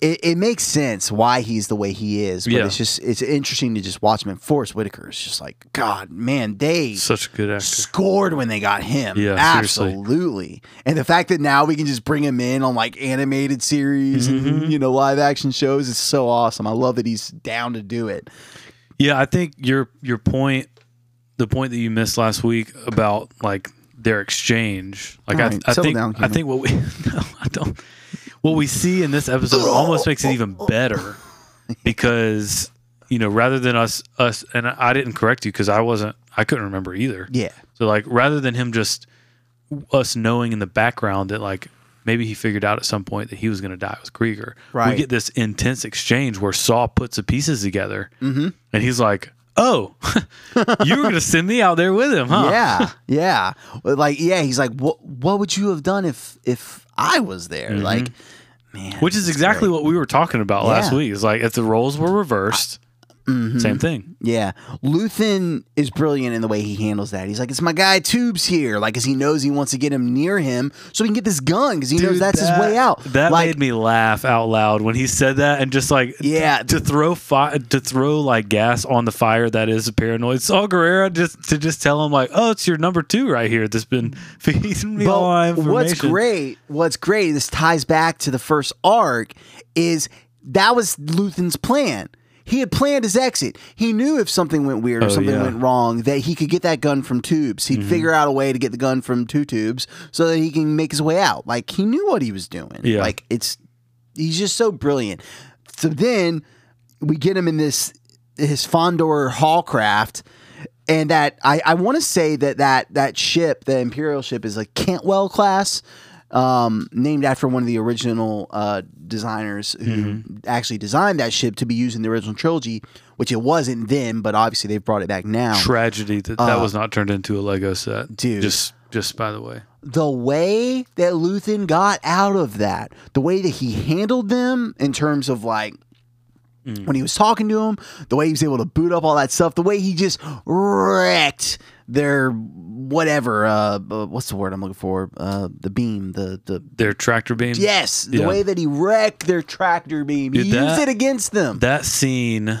it, it makes sense why he's the way he is, but Yeah. it's just it's interesting to just watch him. And Forrest Whitaker is just like God, man. They Such a good actor. scored when they got him. Yeah, seriously. absolutely. And the fact that now we can just bring him in on like animated series Mm-hmm. and you know live action shows is so awesome. I love that he's down to do it. Yeah, I think your your point, the point that you missed last week about like their exchange, like All I, right, I think down, I think what we no, I don't. What we see in this episode almost makes it even better because you know rather than us us and I didn't correct you because I wasn't I couldn't remember either. Yeah. So like rather than him just us knowing in the background that like maybe he figured out at some point that he was going to die with Kreegyr. Right. We get this intense exchange where Saw puts the pieces together, mm-hmm. and he's like, "Oh, you were going to send me out there with him, huh?" Yeah, yeah. Like, yeah, he's like, what What would you have done if if I was there? Like, man, Mm-hmm. Which is exactly great. what we were talking about last week. It's like if the roles were reversed, Mm-hmm. same thing. Yeah, Luthen is brilliant in the way he handles that. He's like, "It's my guy Tubes here," like, as he knows he wants to get him near him so he can get this gun because he knows that's that- his way out. That like, made me laugh out loud when he said that, and just like Yeah. to throw fi- to throw like gas on the fire that is a paranoid Saw Gerrera just to just tell him like, oh, it's your number two right here that's been feeding me all my information. what's great, what's great, this ties back to the first arc, is that was Luthen's plan. He had planned his exit. He knew if something went weird or Oh, something yeah. went wrong, that he could get that gun from Tubes. He'd Mm-hmm. figure out a way to get the gun from two Tubes so that he can make his way out. Like he knew what he was doing. Yeah. Like it's he's just so brilliant. So then we get him in this his Fondor Haulcraft, and that I, I want to say that that that ship, the Imperial ship, is a Cantwell class, um, named after one of the original uh, designers who actually designed that ship to be used in the original trilogy, which it wasn't then, but obviously they've brought it back now. tragedy that that was not turned into a Lego set, Uh, dude. Just just by the way, the way that Luthen got out of that, the way that he handled them in terms of like when he was talking to him, the way he was able to boot up all that stuff, the way he just wrecked their whatever, uh, uh, what's the word I'm looking for? Uh, the beam, the the their tractor beam. yes, the Yeah. way that he wrecked their tractor beam, he Dude, that- used it against them. that scene.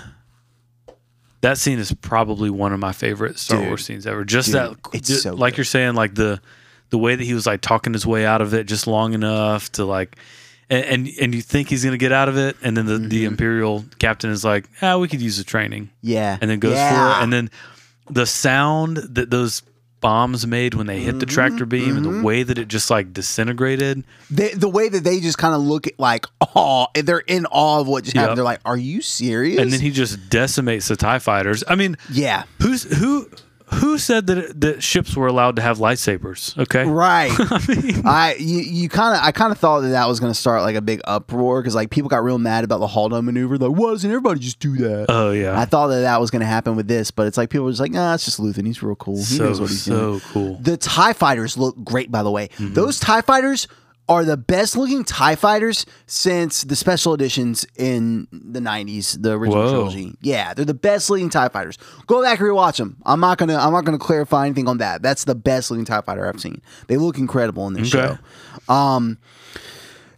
That scene is probably one of my favorite Star Dude. Wars scenes ever. Just Dude, that, it's just so like good. you're saying, like the the way that he was like talking his way out of it just long enough to like, and and, and you think he's gonna get out of it, and then the, the Mm-hmm. Imperial captain is like, ah, we could use the training, yeah, and then goes for it, and then the sound that those bombs made when they hit Mm-hmm. the tractor beam and the way that it just like disintegrated. They, the way that they just kind of look at like awe, they're in awe of what just Yep. happened. They're like, "Are you serious?" And then he just decimates the Tie Fighters. I mean, yeah, Who's who? Who said that that ships were allowed to have lightsabers? Okay, Right. I you, you kind of I kind of thought that that was going to start like a big uproar because like people got real mad about the Haldo maneuver. Like, why doesn't everybody just do that? Oh yeah, I thought that that was going to happen with this, but it's like people were just like, nah, it's just Luthen. He's real cool. He so knows what he's doing. so cool. The Tie Fighters look great, by the way. Mm-hmm. Those Tie Fighters are the best looking Tie Fighters since the special editions in the '90s, the original Whoa. trilogy. Yeah, they're the best looking Tie Fighters. Go back and rewatch them. I'm not gonna I'm not gonna clarify anything on that. That's the best looking Tie Fighter I've seen. They look incredible in this Okay. show. Um,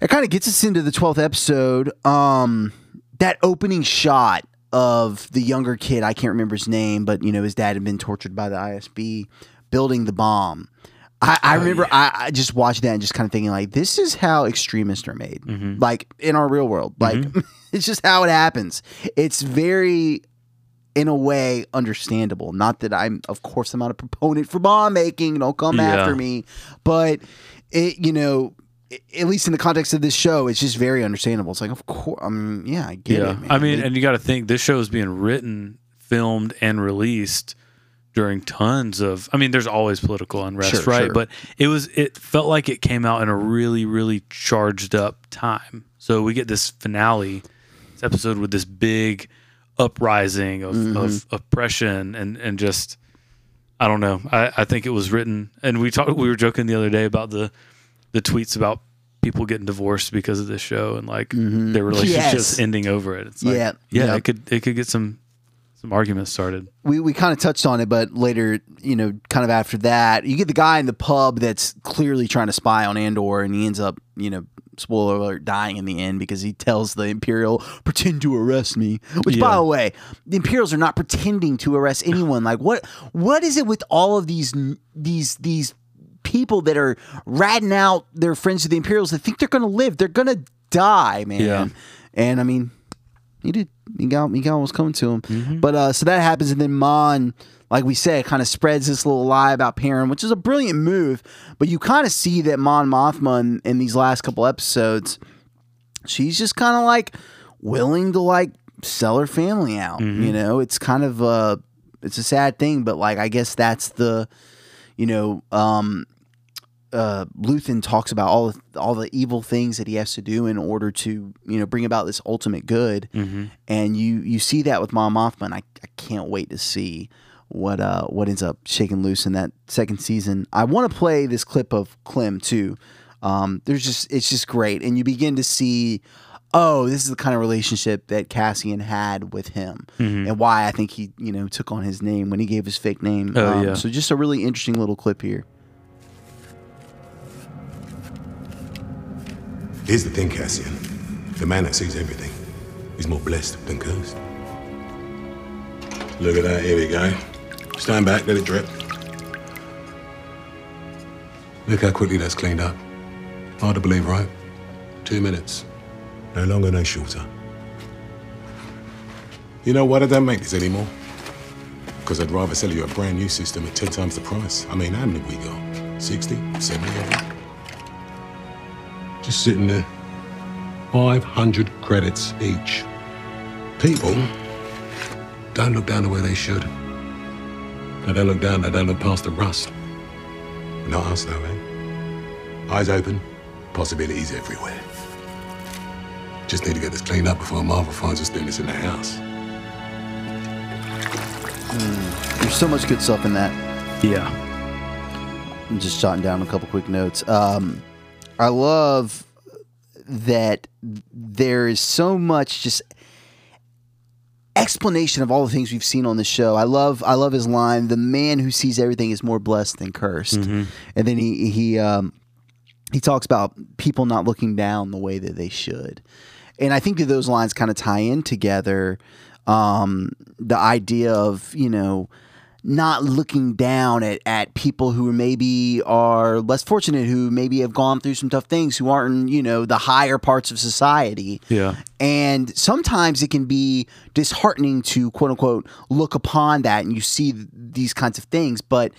it kind of gets us into the 12th episode. Um, that opening shot of the younger kid, I can't remember his name, but you know, his dad had been tortured by the ISB, building the bomb. I, I remember I, I just watched that and just kind of thinking like, this is how extremists are made, mm-hmm. like in our real world. Like mm-hmm. it's just how it happens. It's very, in a way, understandable. Not that I'm, of course, I'm not a proponent for bomb making. Don't come Yeah. after me, but it, you know, at least in the context of this show, it's just very understandable. It's like, of course, I um, mean, yeah, I get yeah, it. Man. I mean, and you got to think this show is being written filmed and released during tons of I mean there's always political unrest, Sure, right? sure. But it was it felt like it came out in a really really charged up time. So we get this finale this episode with this big uprising of, Mm-hmm. of oppression and and just I don't know. I, I think it was written and we talked we were joking the other day about the the tweets about people getting divorced because of this show and like their relationships Mm-hmm. Yes. ending over it. It's like, Yeah, yeah, yeah. it could it could get some some arguments started. we, we kind of touched on it, but later, you know, kind of after that, you get the guy in the pub that's clearly trying to spy on Andor, and he ends up, you know, spoiler alert, dying in the end because he tells the Imperial, pretend to arrest me. Which, by the way, the Imperials are not pretending to arrest anyone. Like, what what is it with all of these these these people that are ratting out their friends to the Imperials that think they're going to live? They're going to die, man. Yeah. And I mean, he did. He got he got what was coming to him. But uh, so that happens, and then Mon, like we said, kind of spreads this little lie about Perrin, which is a brilliant move. But you kind of see that Mon Mothma in, in these last couple episodes, she's just kind of like willing to like sell her family out. You know, it's kind of uh it's a sad thing, but like I guess that's the, you know, um, uh, Luthen talks about all the, all the evil things that he has to do in order to you know bring about this ultimate good, and you you see that with Mon Mothma. And I, I can't wait to see what uh what ends up shaking loose in that second season. I want to play this clip of Clem too. Um, there's just it's just great, and you begin to see. Oh, this is the kind of relationship that Cassian had with him, and why I think he, you know, took on his name when he gave his fake name. Oh, Um, yeah. So just a really interesting little clip here. Here's the thing, Cassian. The man that sees everything is more blessed than cursed. Look at that. Here we go. Stand back, let it drip. Look how quickly that's cleaned up. Hard to believe, right? Two minutes. No longer, no shorter. You know why I don't make this anymore? Because I'd rather sell you a brand new system at 10 times the price. I mean, how many we got? 60? 70 of them? Just sitting there. 500 credits each. People don't look down the way they should. They don't look down, they don't look past the rust. Not us, though, eh? Eyes open, possibilities everywhere. Just need to get this cleaned up before Marva finds us doing this in the house. There's so much good stuff in that. Yeah. I'm just jotting down a couple quick notes. Um, I love that there is so much just explanation of all the things we've seen on the show. I love I love his line, "The man who sees everything is more blessed than cursed." And then he he um, he talks about people not looking down the way that they should. And I think that those lines kind of tie in together. Um, the idea of, you know, not looking down at, at people who maybe are less fortunate, who maybe have gone through some tough things, who aren't in, you know, the higher parts of society. Yeah. And sometimes it can be disheartening to quote unquote look upon that and you see th- these kinds of things, but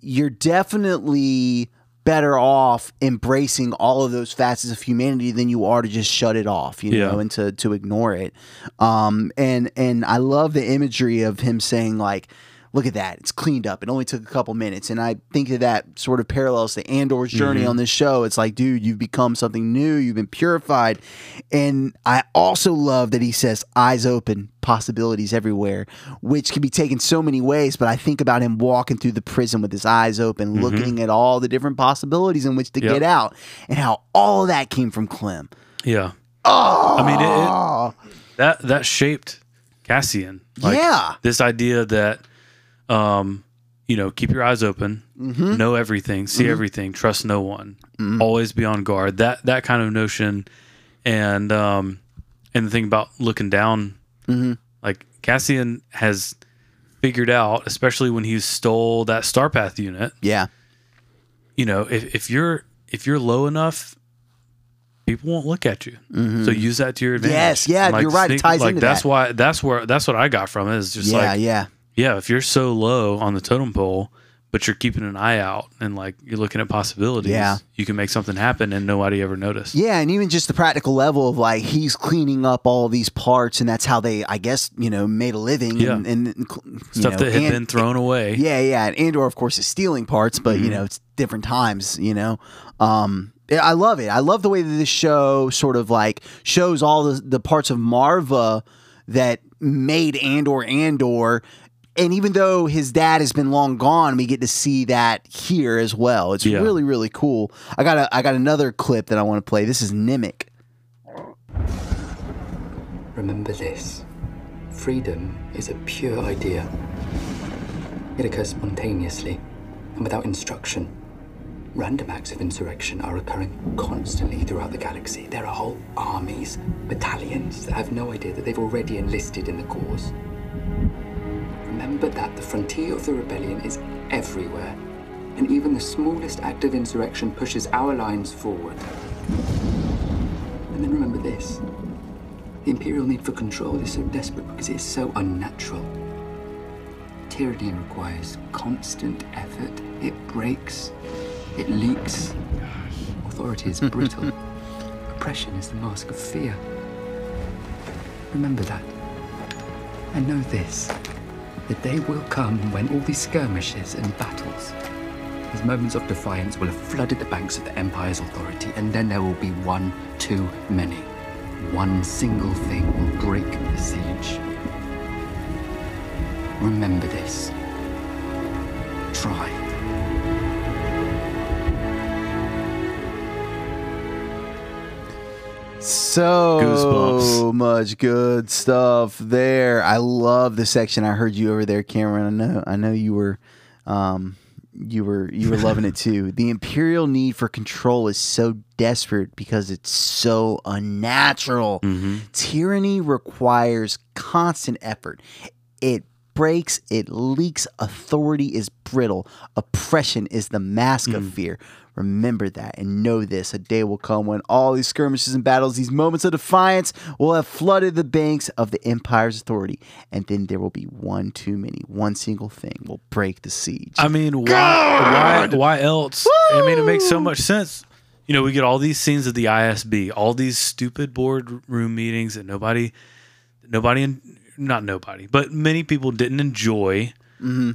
you're definitely better off embracing all of those facets of humanity than you are to just shut it off, you Yeah. know, and to, to ignore it. Um, and, and I love the imagery of him saying like, look at that. It's cleaned up. It only took a couple minutes. And I think that that sort of parallels to Andor's journey mm-hmm. on this show. It's like, dude, you've become something new. You've been purified. And I also love that he says, eyes open, possibilities everywhere, which can be taken so many ways. But I think about him walking through the prison with his eyes open, mm-hmm. looking at all the different possibilities in which to Yep. get out and how all of that came from Clem. Yeah. Oh, I mean, it, it, that that shaped Cassian. Like, Yeah. This idea that, um, you know, keep your eyes open, Mm-hmm. know everything, see everything, trust no one, always be on guard. That that kind of notion, and um, and the thing about looking down, Mm-hmm. like Cassian has figured out, especially when he stole that Starpath unit. yeah. You know, if, if you're if you're low enough. People won't look at you, so use that to your advantage. Yes, yeah, And, you're right, it ties like into that's that. why that's where that's what I got from it. Is just Yeah, like yeah. Yeah, if you're so low on the totem pole, but you're keeping an eye out and like you're looking at possibilities. Yeah. you can make something happen and nobody ever noticed. Yeah, and even just the practical level of like he's cleaning up all these parts, and that's how they, I guess, you know, made a living. Yeah. and, and Stuff know, that had and- been thrown away. Yeah, yeah, and Andor, of course, is stealing parts, but Mm-hmm. you know, it's different times. You know, um, I love it. I love the way that this show sort of like shows all the the parts of Marva that made Andor Andor. And even though his dad has been long gone, we get to see that here as well. It's Yeah. really, really cool. I got a, I got another clip that I want to play. This is Nemik. Remember this freedom is a pure idea. It occurs spontaneously and without instruction. Random acts of insurrection are occurring constantly throughout the galaxy. There are whole armies, battalions that have no idea that they've already enlisted in the cause. Remember that the frontier of the rebellion is everywhere, and even the smallest act of insurrection pushes our lines forward. And then remember this the Imperial need for control is so desperate because it is so unnatural. Tyranny requires constant effort. It breaks, it leaks. Authority is brittle. Oppression is the mask of fear. Remember that. And know this the day will come when all these skirmishes and battles, these moments of defiance, will have flooded the banks of the Empire's authority, and then there will be one too many. One single thing will break the siege. Remember this. Try. So Goosebumps. much good stuff there. I love the section. I heard you over there, Cameron. I know. I know you were, um, you were you were loving it too. The imperial need for control is so desperate because it's so unnatural. Tyranny requires constant effort. It breaks, it leaks. Authority is brittle. Oppression is the mask of fear. Remember that and know this. A day will come when all these skirmishes and battles, these moments of defiance, will have flooded the banks of the Empire's authority. And then there will be one too many. One single thing will break the siege. I mean, why, why, why else? I mean, it makes so much sense. You know, we get all these scenes of the ISB, all these stupid boardroom meetings that nobody, nobody, not nobody, but many people didn't enjoy.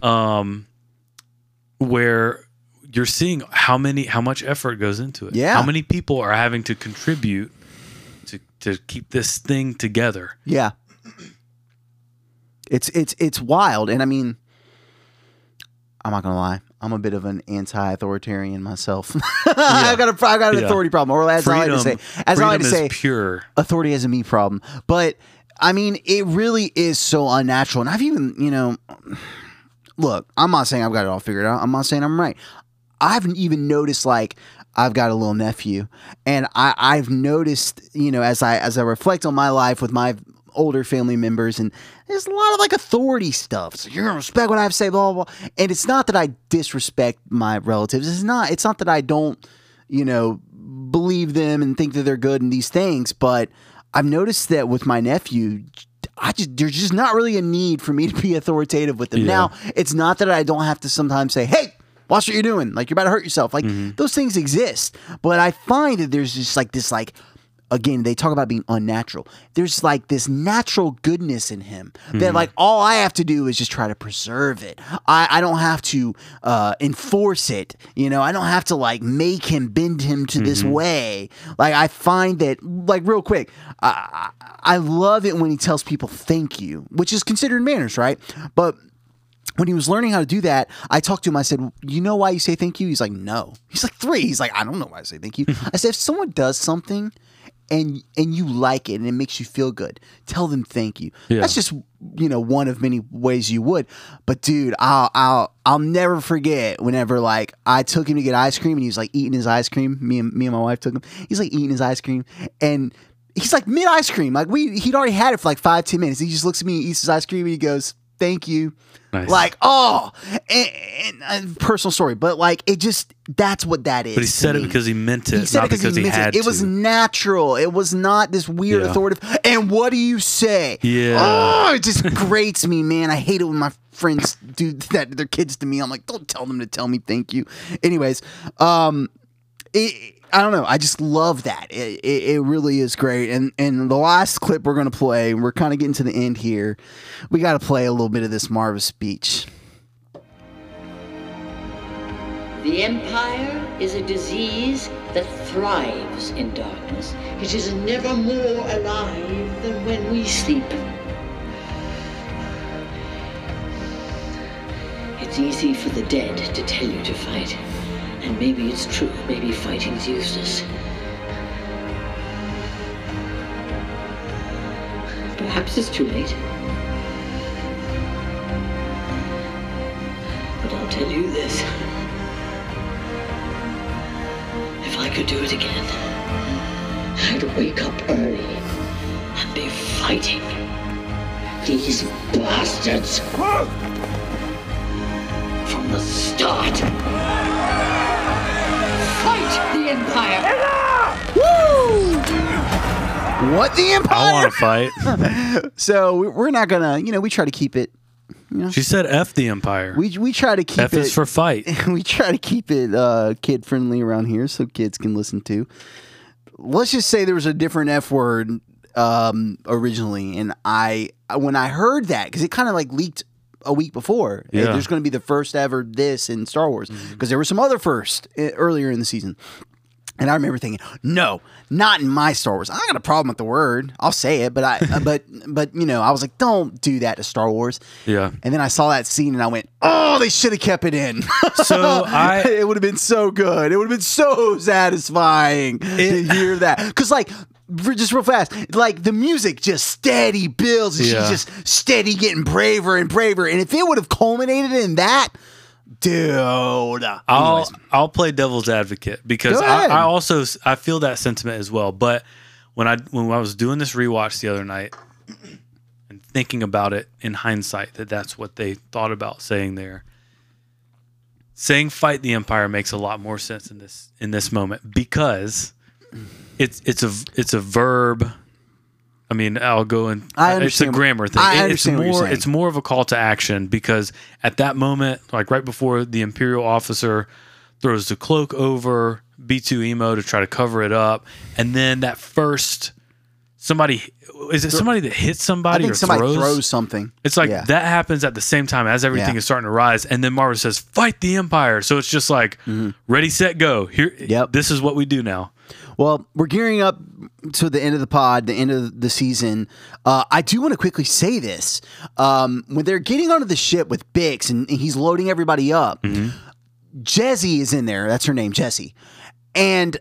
Um, where you're seeing how many, how much effort goes into it. Yeah. How many people are having to contribute to to keep this thing together. Yeah. It's it's it's wild, and I mean, I'm not gonna lie. I'm a bit of an anti-authoritarian myself. I got a I got an Yeah. authority problem, or as I like to say, as I like to is say, pure. authority has a me problem. But I mean, it really is so unnatural. And I've even, you know, look, I'm not saying I've got it all figured out. I'm not saying I'm right. I've even noticed like I've got a little nephew, and I, I've noticed, you know, as I as I reflect on my life with my older family members, and there's a lot of like authority stuff. So you're gonna respect what I have to say, blah blah. blah. And it's not that I disrespect my relatives. It's not. It's not that I don't, you know, believe them and think that they're good in these things. But I've noticed that with my nephew. I just there's just not really a need for me to be authoritative with them. Yeah. Now, it's not that I don't have to sometimes say, "Hey, watch what you're doing. Like you're about to hurt yourself. Like mm-hmm. those things exist. But I find that there's just like this like again, they talk about being unnatural. There's like this natural goodness in him that mm-hmm. like all I have to do is just try to preserve it. I, I don't have to uh, enforce it. You know, I don't have to like make him bend him to this mm-hmm. way. Like I find that like real quick, I, I I love it when he tells people thank you, which is considered manners, right? But when he was learning how to do that, I talked to him. I said, "You know why you say thank you?" He's like, "No." He's like three. He's like, "I don't know why I say thank you." I said, "If someone does something." And and you like it and it makes you feel good. Tell them thank you. Yeah. That's just you know one of many ways you would. But dude, I'll I'll I'll never forget whenever like I took him to get ice cream and he was like eating his ice cream. Me and me and my wife took him. He's like eating his ice cream and he's like mid ice cream. Like we he'd already had it for like five ten minutes. He just looks at me, eats his ice cream, and he goes, thank you. Nice. Like, oh, and, and, and personal story, but like it just that's what that is. But he to said it me. because he meant it, He said not it 'cause because he, meant had it. It was natural. It was not this weird Yeah. authoritative. And what do you say? Yeah. Oh, it just grates me, man. I hate it when my friends do that to their kids to me. I'm like, don't tell them to tell me thank you. Anyways, um, it, I don't know. I just love that. It, it, it really is great. And and the last clip we're gonna play, we're kind of getting to the end here. We got to play a little bit of this Marva speech. The Empire is a disease that thrives in darkness. It is never more alive than when we sleep. It's easy for the dead to tell you to fight. And maybe it's true. Maybe fighting's useless. Perhaps it's too late. But I'll tell you this. If I could do it again, I'd wake up early and be fighting these bastards from the start. Fight the Empire! What the Empire? I want to fight. So we- we're not gonna, you know, we try to keep it. she said F the Empire. We we try to keep it F it is for fight. we try to keep it uh, kid friendly around here so kids can listen to. Let's just say there was a different F word um, originally, and I when I heard that because it kind of like leaked a week before. Yeah. There's going to be the first ever this in Star Wars because there were some other first eh, earlier in the season. And I remember thinking, no, not in my Star Wars. I got a problem with the word. I'll say it, but I, uh, but, but you know, I was like, don't do that to Star Wars. Yeah. And then I saw that scene and I went, oh, they should have kept it in. So I it would have been so good. It would have been so satisfying to hear that. Because, like, just real fast, like the music just steady builds. And Yeah. She's just steady getting braver and braver. And if it would have culminated in that, dude. I'll Anyways. I'll play devil's advocate because I. I also I feel that sentiment as well. But when I when I was doing this rewatch the other night and thinking about it in hindsight, that that's what they thought about saying there. Saying "fight the empire" makes a lot more sense in this in this moment because it's it's a it's a verb. I mean, I'll go and I it's a grammar thing. I It- it's understand what you're more it's more of a call to action because at that moment, like right before the imperial officer throws the cloak over B2EMO to try to cover it up, and then that first somebody is it somebody that hits I somebody think or somebody throws? throws, something. It's like Yeah. that happens at the same time as everything Yeah. is starting to rise, and then Marva says, "Fight the Empire." So it's just like, ready, set, go. Here, Mm-hmm. Yep. This is what we do now. Well, we're gearing up to the end of the pod, the end of the season. Uh, I do want to quickly say this. Um, when they're getting onto the ship with Bix and, and he's loading everybody up, Jezzy is in there. That's her name, Jessie. And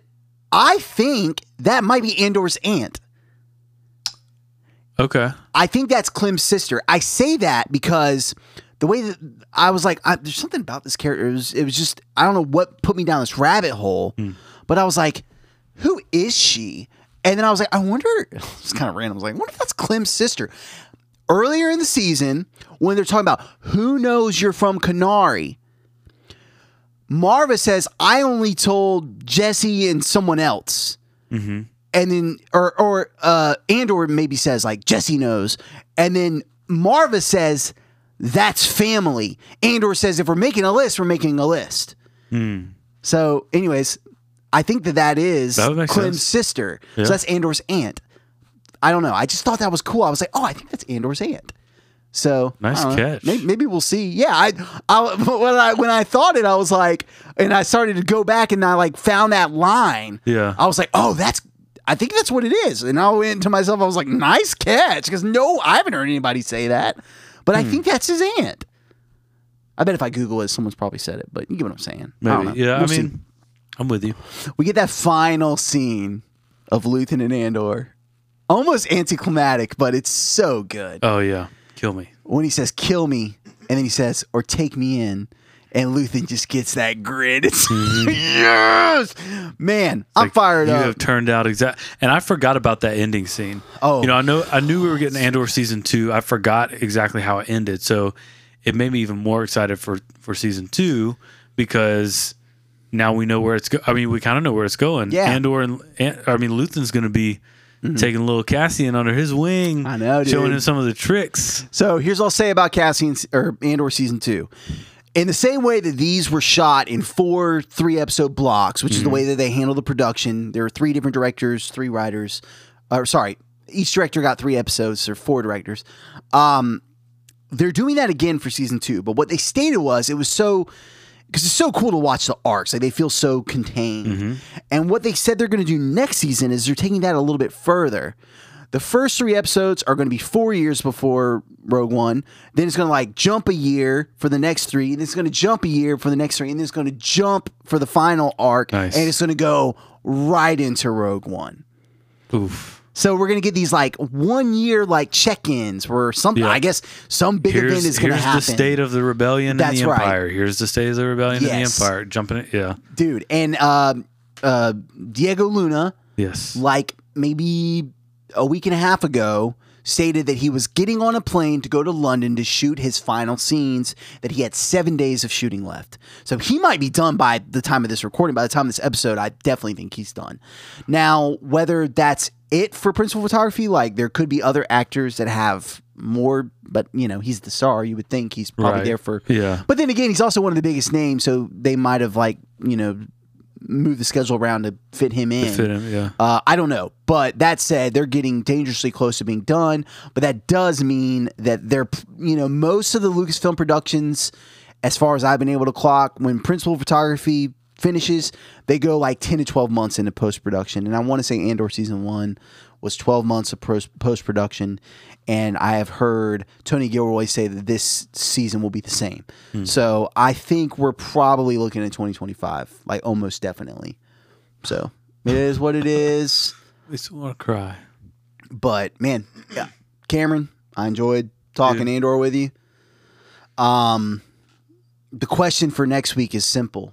I think that might be Andor's aunt. Okay. I think that's Clem's sister. I say that because the way that I was like, I, there's something about this character. It was, it was just, I don't know what put me down this rabbit hole, but I was like, who is she? And then I was like, I wonder, it's kind of random. I was like, I wonder if that's Clem's sister. Earlier in the season, when they're talking about who knows you're from Kenari, Marva says, I only told Jesse and someone else and then or or uh Andor maybe says like Jesse knows, and then Marva says that's family. Andor says if we're making a list, we're making a list. So, anyways, I think that that is That Clem's sense. sister. Yeah. So that's Andor's aunt. I don't know. I just thought that was cool. I was like, oh, I think that's Andor's aunt. So Nice I catch. Maybe, maybe we'll see. Yeah, I, I when I when I thought it, I was like, and I started to go back and I like found that line. Yeah. I was like, oh, that's. I think that's what it is. And I went to myself. I was like, nice catch, because no, I haven't heard anybody say that. But Hmm. I think that's his aunt. I bet if I Google it, someone's probably said it. But you get what I'm saying. I Maybe. know. Yeah. I We'll see. I'm with you. we get that final scene of Luthen and Andor, almost anticlimactic, but it's so good Oh yeah. Kill me. when he says "kill me" and then he says "or take me in," and Luthen just gets that grin. It's mm-hmm. yes, man, I'm Like, fired you up. You have turned out exact, and I forgot about that ending scene. Oh. you know, I know I knew we were getting Andor season two. I forgot exactly how it ended, so it made me even more excited for for season two because now we know where it's. go- I mean, we kind of know where it's going. Yeah. Andor and, and I mean, Luthen's going to be. Taking little Cassian under his wing, Mm-hmm. I know, showing him some of the tricks. So here's what I'll say about Cassian or Andor season two. In the same way that these were shot in four three episode blocks, which is the way that they handle the production, there are three different directors, three writers. Or sorry, each director got three episodes or four directors. Um, they're doing that again for season two. But what they stated was it was so because it's so cool to watch the arcs. Like they feel so contained. Mm-hmm. And what they said they're going to do next season is they're taking that a little bit further. The first three episodes are going to be four years before Rogue One. Then it's going to like jump a year for the next three. And it's going to jump a year for the next three. And then it's going to jump for the final arc. Nice. And it's going to go right into Rogue One. Oof. So we're going to get these like one year like check ins where something, Yeah. I guess some big Here's, event is going to here's happen. Here's the state of the rebellion That's and the right. empire. Here's the state of the rebellion Yes. and the empire. Jumping it, yeah, Dude. And um uh, Diego Luna. yes. like maybe a week and a half ago stated that he was getting on a plane to go to London to shoot his final scenes that he had 7 days of shooting left. So he might be done by the time of this recording by the time of this episode I definitely think he's done. Now whether that's it for principal photography like there could be other actors that have more but you know he's the star you would think he's probably Right. there for Yeah. but then again he's also one of the biggest names so they might have like you know moved the schedule around to fit him in Fit him, yeah. uh, I don't know. But that said, they're getting dangerously close to being done. But that does mean that they're, you know, most of the Lucasfilm productions, as far as I've been able to clock, when principal photography finishes, they go like 10 to 12 months into post production. And I want to say Andor season one was 12 months of post production. And I have heard Tony Gilroy say that this season will be the same. So I think we're probably looking at 2025, like almost definitely. So it is what it is. Makes me want to cry. But man, yeah, Cameron, I enjoyed talking Andor with you. Um, the question for next week is simple: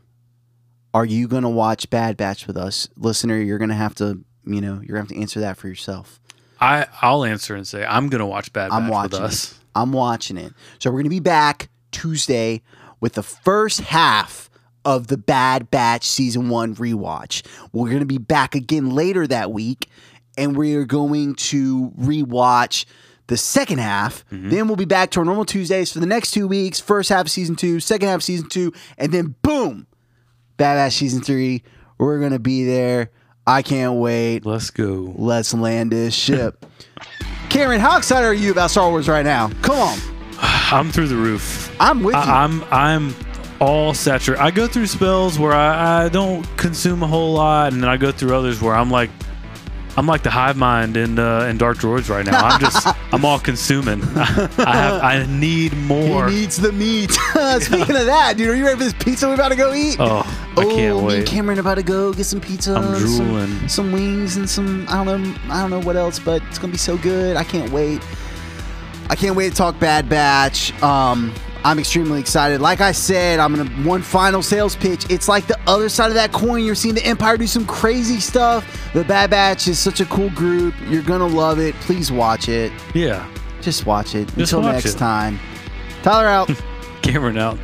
Are you going to watch Bad Batch with us, listener? You're going to have to, you know, you're going to have to answer that for yourself. I I'll answer and say I'm gonna watch Bad Batch I'm with watching us. it. I'm watching it. So we're going to be back Tuesday with the first half of the Bad Batch season one rewatch. We're going to be back again later that week, and we are going to rewatch the second half. Mm-hmm. Then we'll be back to our normal Tuesdays for the next two weeks. First half of season two, second half of season two, and then boom, Bad Batch season three. We're going to be there. I can't wait. Let's go. Let's land this ship. Cameron, how excited are you about Star Wars right now? Come on. I'm through the roof. I'm with you. I, I'm I'm all saturated. I go through spells where I, I don't consume a whole lot, and then I go through others where I'm like I'm like the hive mind in uh, in Dark Droids right now. I'm just I'm all consuming. I have I need more. He needs the meat. Speaking of that, dude, are you ready for this pizza we're about to go eat? oh, I Oh, can't me and wait. Cameron about to go get some pizza, I'm and some- drooling. some, wings, and some I don't know, I don't know what else, but it's gonna be so good. I can't wait. I can't wait to talk Bad Batch. Um, I'm extremely excited. Like I said, I'm gonna one final sales pitch. It's like the other side of that coin. You're seeing the Empire do some crazy stuff. The Bad Batch is such a cool group. You're gonna love it. Please watch it. Yeah, Just watch it. Just Until watch next it. time. Tyler out. Cameron out.